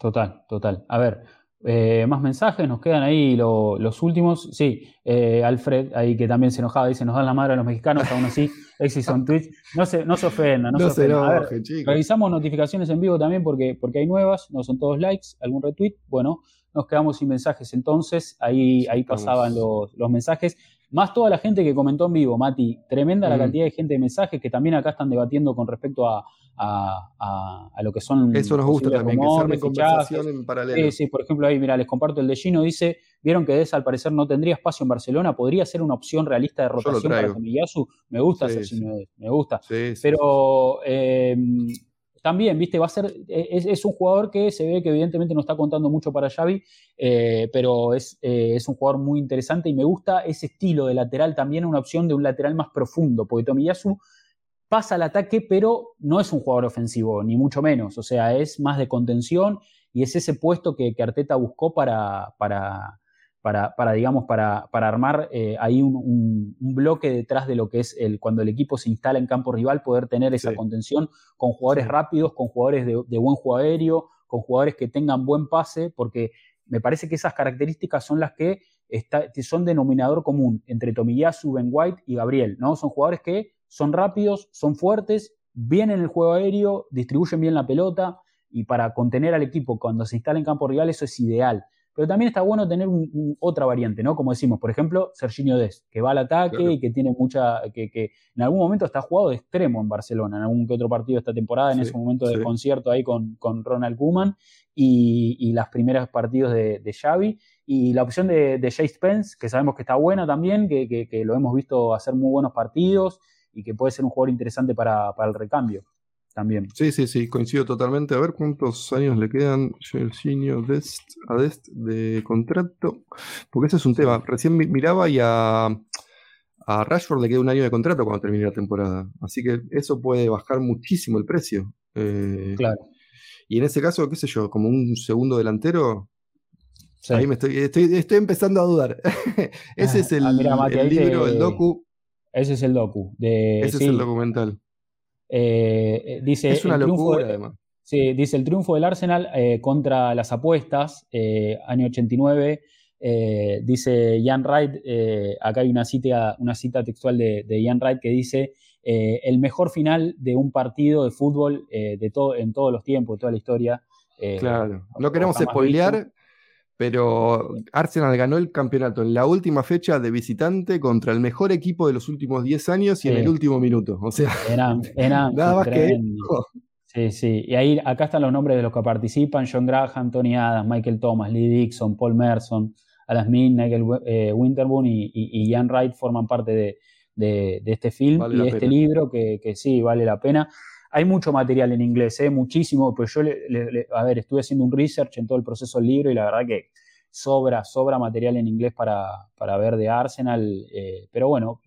Total, total. A ver, eh, más mensajes, nos quedan ahí los últimos. Sí, eh, Alfred, ahí que también se enojaba, dice, nos dan la madre a los mexicanos, aún así, Exis on Twitch. No se, no se ofenda, no, se, ofenda. revisamos notificaciones en vivo también porque, porque hay nuevas, no son todos likes, algún retweet. Bueno, nos quedamos sin mensajes entonces, ahí, ahí pasaban los, los mensajes. Más toda la gente que comentó en vivo, Mati. Tremenda la cantidad de gente de mensajes que también acá están debatiendo con respecto a, lo que son. Eso nos gusta también, que se conversación en paralelo. Sí, sí, por ejemplo, ahí, mira, les comparto el de Gino. Dice: Vieron que Des al parecer no tendría espacio en Barcelona. ¿Podría ser una opción realista de rotación para Tomiyasu? Me gusta ese Gino me gusta. Pero. Eh, también, viste, va a ser, e, es, un jugador que se ve que evidentemente no está contando mucho para Xavi, eh, pero es, eh, es, un jugador muy interesante y me gusta ese estilo de lateral también, una opción de un lateral más profundo, porque Tomiyasu pasa al ataque, pero no es un jugador ofensivo, ni mucho menos, o sea, es más de contención y es ese puesto que, que Arteta buscó para, para, para, digamos, para, armar eh, ahí un, bloque detrás de lo que es el, cuando el equipo se instala en campo rival, poder tener esa contención con jugadores rápidos, con jugadores de, buen juego aéreo, con jugadores que tengan buen pase, porque me parece que esas características son las que, son denominador común entre Tomiyasu, Ben White y Gabriel, ¿no? Son jugadores que son rápidos, son fuertes, vienen en el juego aéreo, distribuyen bien la pelota y para contener al equipo cuando se instala en campo rival eso es ideal. Pero también está bueno tener otra variante, ¿no? Como decimos, por ejemplo, Serginho Des, que va al ataque y que tiene mucha. Que, que, en algún momento está jugado de extremo en Barcelona, en algún que otro partido esta temporada, en ese momento de concierto ahí con, con Ronald Koeman y, y los primeros partidos de, de, Xavi. Y la opción de, de Jay Spence, que sabemos que está buena también, que, que, lo hemos visto hacer muy buenos partidos y que puede ser un jugador interesante para, para el recambio también. Sí, sí, sí, coincido totalmente. A ver cuántos años le quedan a Dest de contrato. Porque ese es un tema. Recién miraba y a, a Rashford le queda un año de contrato cuando termine la temporada. Así que eso puede bajar muchísimo el precio. Eh, claro. Y en ese caso, qué sé yo, como un segundo delantero. Ahí me estoy, estoy, empezando a dudar. ese es el, ah, libro, el docu. Ese es el docu. ese es el documental. Eh, eh, dice, es una locura, además. Sí, dice el triunfo del Arsenal eh, contra las apuestas, año 89. dice Jan Wright, acá hay una cita, una cita textual de, de Jan Wright que dice: el mejor final de un partido de fútbol de todo, en todos los tiempos, de toda la historia. claro, no queremos spoilear, pero Arsenal ganó el campeonato en la última fecha de visitante contra el mejor equipo de los últimos 10 años y en el último minuto. O sea, eran, nada más que. Sí, sí. Y ahí acá están los nombres de los que participan: John Graham, Tony Adams, Michael Thomas, Lee Dixon, Paul Merson, Alan Smith, Nigel eh, Winterbourne y, y, Ian Wright forman parte de, este film y de este libro que, que sí vale la pena. Hay mucho material en inglés, ¿eh? muchísimo, pero yo, a ver, estuve haciendo un research en todo el proceso del libro y la verdad que sobra, sobra material en inglés para, para ver de Arsenal, eh, pero bueno,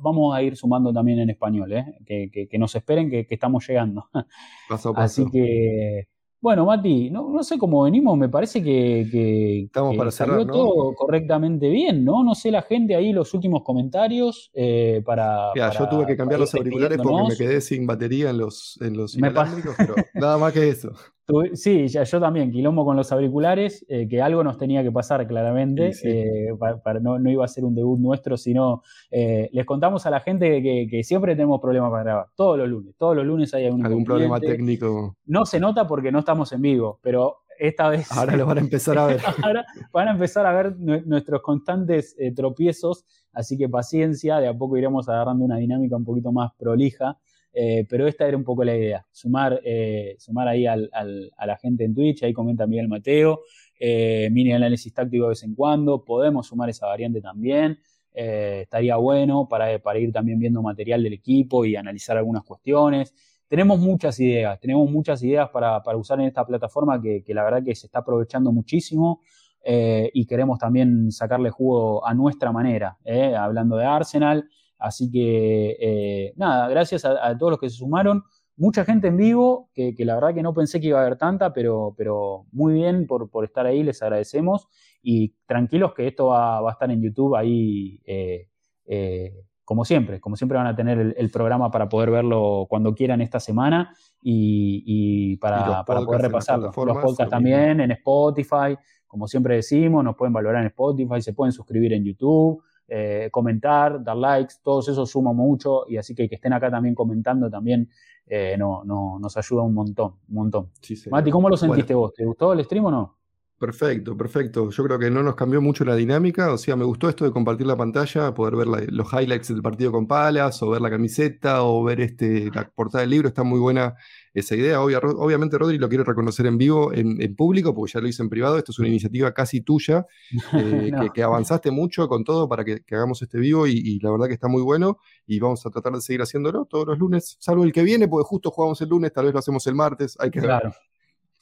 vamos a ir sumando también en español, ¿eh? que, que, nos esperen que, estamos llegando. Así que, Bueno, Mati, no, no sé cómo venimos, me parece que, Estamos para salió todo correctamente bien, ¿no? No sé la gente ahí, los últimos comentarios eh, para, yo tuve que cambiar los auriculares porque me quedé sin batería en los, en los pero nada más que eso. Sí, ya, yo también, quilombo con los auriculares, eh, que algo nos tenía que pasar claramente, eh, para, no, no, iba a ser un debut nuestro, sino eh, les contamos a la gente que, siempre tenemos problemas para grabar, todos los lunes, todos los lunes hay algún, problema técnico. No se nota porque no estamos en vivo, pero esta vez... Ahora lo van a empezar a ver. ahora van a empezar a ver nuestros constantes tropiezos, así que paciencia, de a poco iremos agarrando una dinámica un poquito más prolija. Eh, pero esta era un poco la idea, sumar, eh, sumar ahí al, a la gente en Twitch, ahí comenta Miguel Mateo, eh, mini análisis táctico de vez en cuando, podemos sumar esa variante también, estaría bueno para, para, ir también viendo material del equipo y analizar algunas cuestiones. Tenemos muchas ideas, tenemos muchas ideas para, para usar en esta plataforma que, que, la verdad que se está aprovechando muchísimo y queremos también sacarle jugo a nuestra manera, hablando de Arsenal. Así que, eh, nada, gracias a, todos los que se sumaron. Mucha gente en vivo, que, la verdad que no pensé que iba a haber tanta, pero, pero muy bien por, por estar ahí, les agradecemos. Y tranquilos que esto va, va a estar en YouTube ahí, eh, eh, como siempre, como siempre van a tener el, programa para poder verlo cuando quieran esta semana y, para, para, poder repasarlo. Los podcasts también en Spotify, como siempre decimos, nos pueden valorar en Spotify, se pueden suscribir en YouTube. Eh, comentar, dar likes, todo eso suma mucho y así que que estén acá también comentando también eh, no, no, nos ayuda un montón, un montón. Mati, ¿cómo lo sentiste vos? ¿Te gustó el stream o no? Perfecto, perfecto. Yo creo que no nos cambió mucho la dinámica. O sea, me gustó esto de compartir la pantalla, poder ver los highlights del partido con palas, o ver la camiseta, o ver este, la portada del libro. Está muy buena esa idea. obviamente, Rodri lo quiere reconocer en vivo, en, público, porque ya lo hice en privado. Esto es una iniciativa casi tuya, eh, que, avanzaste mucho con todo para que, hagamos este vivo y, la verdad que está muy bueno. Y vamos a tratar de seguir haciéndolo todos los lunes, salvo el que viene, porque justo jugamos el lunes, tal vez lo hacemos el martes. Hay que claro.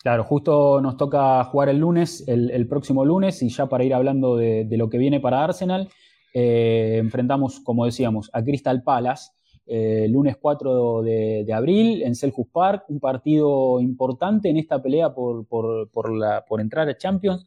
Claro, justo nos toca jugar el lunes, el, próximo lunes, y ya para ir hablando de, lo que viene para Arsenal, eh, enfrentamos, como decíamos, a Crystal Palace, eh, lunes 4 de, abril en Selhurst Park, un partido importante en esta pelea por, por, entrar a Champions.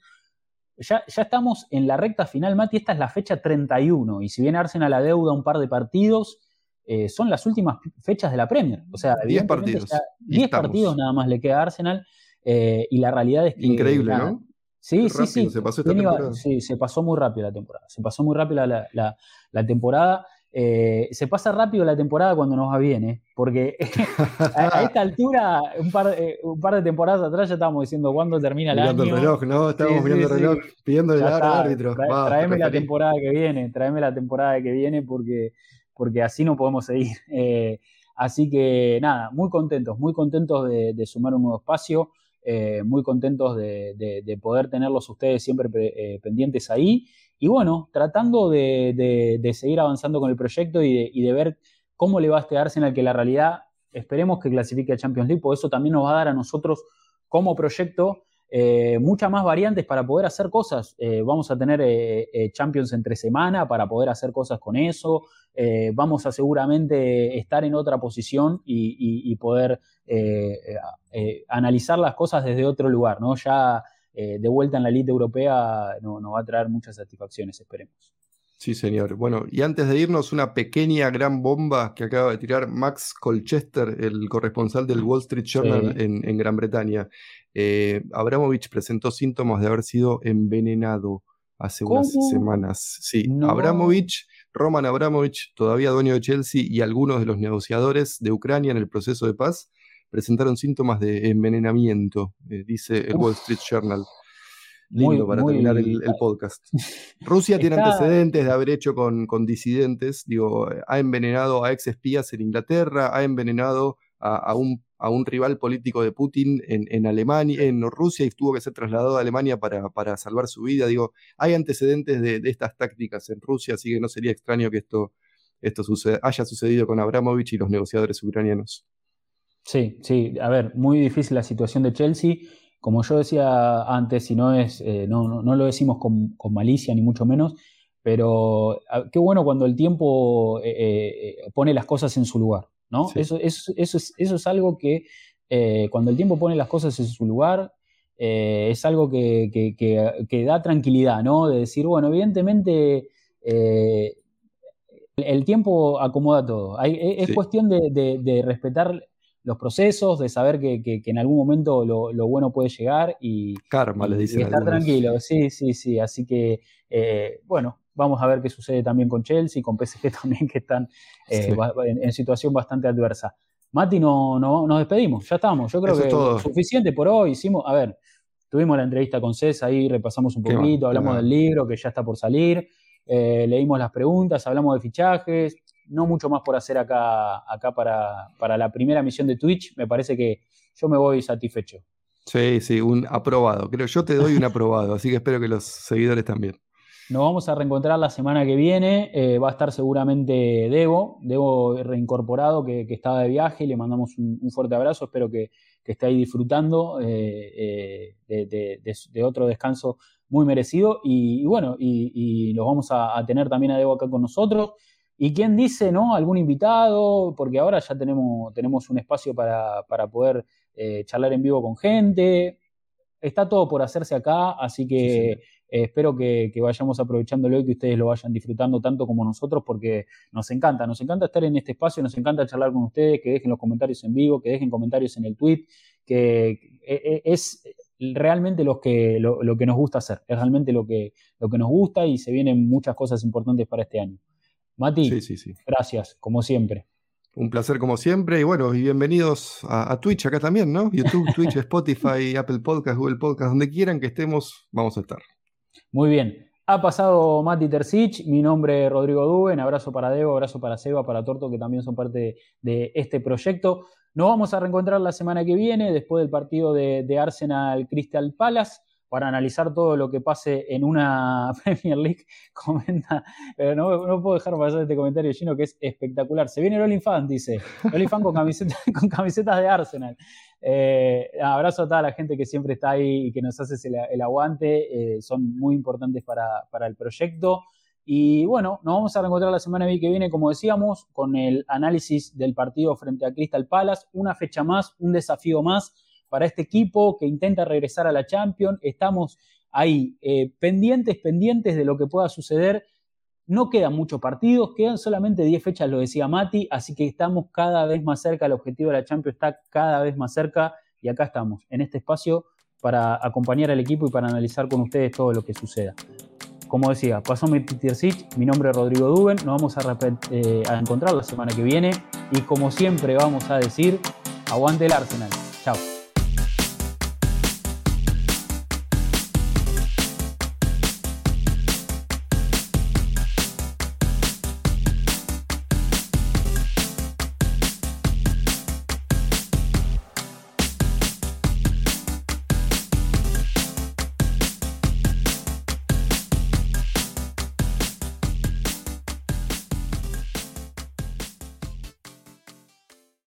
Ya, ya, estamos en la recta final, Mati, esta es la fecha 31, y si bien Arsenal adeuda un par de partidos, eh, son las últimas fechas de la Premier. O sea, 10 partidos. 10 partidos nada más le queda a Arsenal. Eh, y la realidad es que. Increíble, ¿no? Sí, sí, sí. Se pasó sí, se pasó muy rápido la temporada. Se pasó muy rápido la, la, temporada. Eh, se pasa rápido la temporada cuando nos va bien, ¿eh? porque a, esta altura, un par, un par, de temporadas atrás ya estábamos diciendo cuándo termina el mirando año. el reloj, ¿no? Estábamos mirando el reloj, pidiéndole al árbitro. traeme la temporada que viene, traeme la temporada que viene porque, porque así no podemos seguir. así que nada, muy contentos, muy contentos de, de sumar un nuevo espacio. Eh, muy contentos de, poder tenerlos ustedes siempre eh, pendientes ahí. Y bueno, tratando de, seguir avanzando con el proyecto y, de, ver cómo le va a este Arsenal, que la realidad esperemos que clasifique a Champions League, porque eso también nos va a dar a nosotros como proyecto eh, muchas más variantes para poder hacer cosas. vamos a tener Champions entre semana para poder hacer cosas con eso. vamos a seguramente estar en otra posición y poder eh, eh, analizar las cosas desde otro lugar, ¿no? Ya eh, de vuelta en la elite europea nos no va a traer muchas satisfacciones, esperemos. Sí, señor. Bueno, y antes de irnos, una pequeña gran bomba que acaba de tirar Max Colchester, el corresponsal del Wall Street Journal en, Gran Bretaña. Abramovich presentó síntomas de haber sido envenenado hace unas semanas. Sí, Abramovich Roman Abramovich, todavía dueño de Chelsea, y algunos de los negociadores de Ucrania en el proceso de paz, presentaron síntomas de envenenamiento, eh, dice el Wall Street Journal. Lindo para terminar el, podcast. Rusia tiene antecedentes de haber hecho con, disidentes, digo, ha envenenado a ex espías en Inglaterra, ha envenenado a, un, a un, rival político de Putin en, Alemania, en Rusia y tuvo que ser trasladado a Alemania para, salvar su vida. Digo, hay antecedentes de, estas tácticas en Rusia, así que no sería extraño que esto, esto haya sucedido con Abramovich y los negociadores ucranianos. Sí, sí, a ver, muy difícil la situación de Chelsea. Como yo decía antes, y no es, eh, no, no, lo decimos con, malicia ni mucho menos, pero qué bueno cuando el tiempo pone las cosas en su lugar, ¿no? Eso, eso, eso, es, eso es algo que cuando el tiempo pone las cosas en su lugar, eh, es algo que, da tranquilidad, ¿no? De decir, bueno, evidentemente eh, el tiempo acomoda todo. es cuestión de, respetar los procesos, de saber que, en algún momento lo, bueno puede llegar y, Karma, le dicen estar tranquilo. Sí, sí, sí. Así que, bueno, vamos a ver qué sucede también con Chelsea, con PSG también, que están en situación bastante adversa. Mati, no, no, nos despedimos, ya estamos. Yo creo que es suficiente por hoy. Hicimos, a ver, tuvimos la entrevista con César ahí, repasamos un poquito, hablamos del libro que ya está por salir, eh, leímos las preguntas, hablamos de fichajes. No mucho más por hacer acá, acá para, para la primera misión de Twitch. Me parece que yo me voy satisfecho. Sí, sí, un aprobado. Creo yo te doy un aprobado, así que espero que los seguidores también. Nos vamos a reencontrar la semana que viene. Eh, va a estar seguramente Debo, Debo reincorporado, que, estaba de viaje. Le mandamos un, fuerte abrazo. Espero que, esté ahí disfrutando eh, eh, de, otro descanso muy merecido. Y, bueno, y, los vamos a, tener también a Debo acá con nosotros. Y quién dice, ¿no? Algún invitado, porque ahora ya tenemos, tenemos un espacio para, poder charlar en vivo con gente. Está todo por hacerse acá, así que. Eh, espero que, vayamos aprovechándolo y que ustedes lo vayan disfrutando tanto como nosotros porque nos encanta, nos encanta estar en este espacio, nos encanta charlar con ustedes, que dejen los comentarios en vivo, que dejen comentarios en el tweet, que eh, eh, es realmente lo que, lo, que nos gusta hacer, es realmente lo que, lo que nos gusta y se vienen muchas cosas importantes para este año. Mati, gracias, como siempre. Un placer como siempre y bueno, y bienvenidos a, a, Twitch acá también, ¿no? YouTube, Twitch, Spotify, Apple Podcast, Google Podcast, donde quieran que estemos, vamos a estar. Muy bien. Ha pasado Mati Tercich, mi nombre es Rodrigo Duben, abrazo para Debo, abrazo para Seba, para Torto, que también son parte de, este proyecto. Nos vamos a reencontrar la semana que viene, después del partido de, Arsenal Crystal Palace, para analizar todo lo que pase en una Premier League. Comenta, pero no, puedo dejar pasar este comentario lleno que es espectacular. Se viene el Olifant, dice. Olifant con, camisetas de Arsenal. Eh, abrazo a toda la gente que siempre está ahí y que nos hace el, aguante. Eh, son muy importantes para, el proyecto. Y bueno, nos vamos a reencontrar la semana que viene, como decíamos, con el análisis del partido frente a Crystal Palace. Una fecha más, un desafío más para este equipo que intenta regresar a la Champions. Estamos ahí eh, pendientes, pendientes de lo que pueda suceder no quedan muchos partidos, quedan solamente 10 fechas, lo decía Mati, así que estamos cada vez más cerca, el objetivo de la Champions está cada vez más cerca y acá estamos, en este espacio, para acompañar al equipo y para analizar con ustedes todo lo que suceda. Como decía, pasó mi Peter mi nombre es Rodrigo Duben, nos vamos eh, a encontrar la semana que viene y como siempre vamos a decir, aguante el Arsenal. Chao.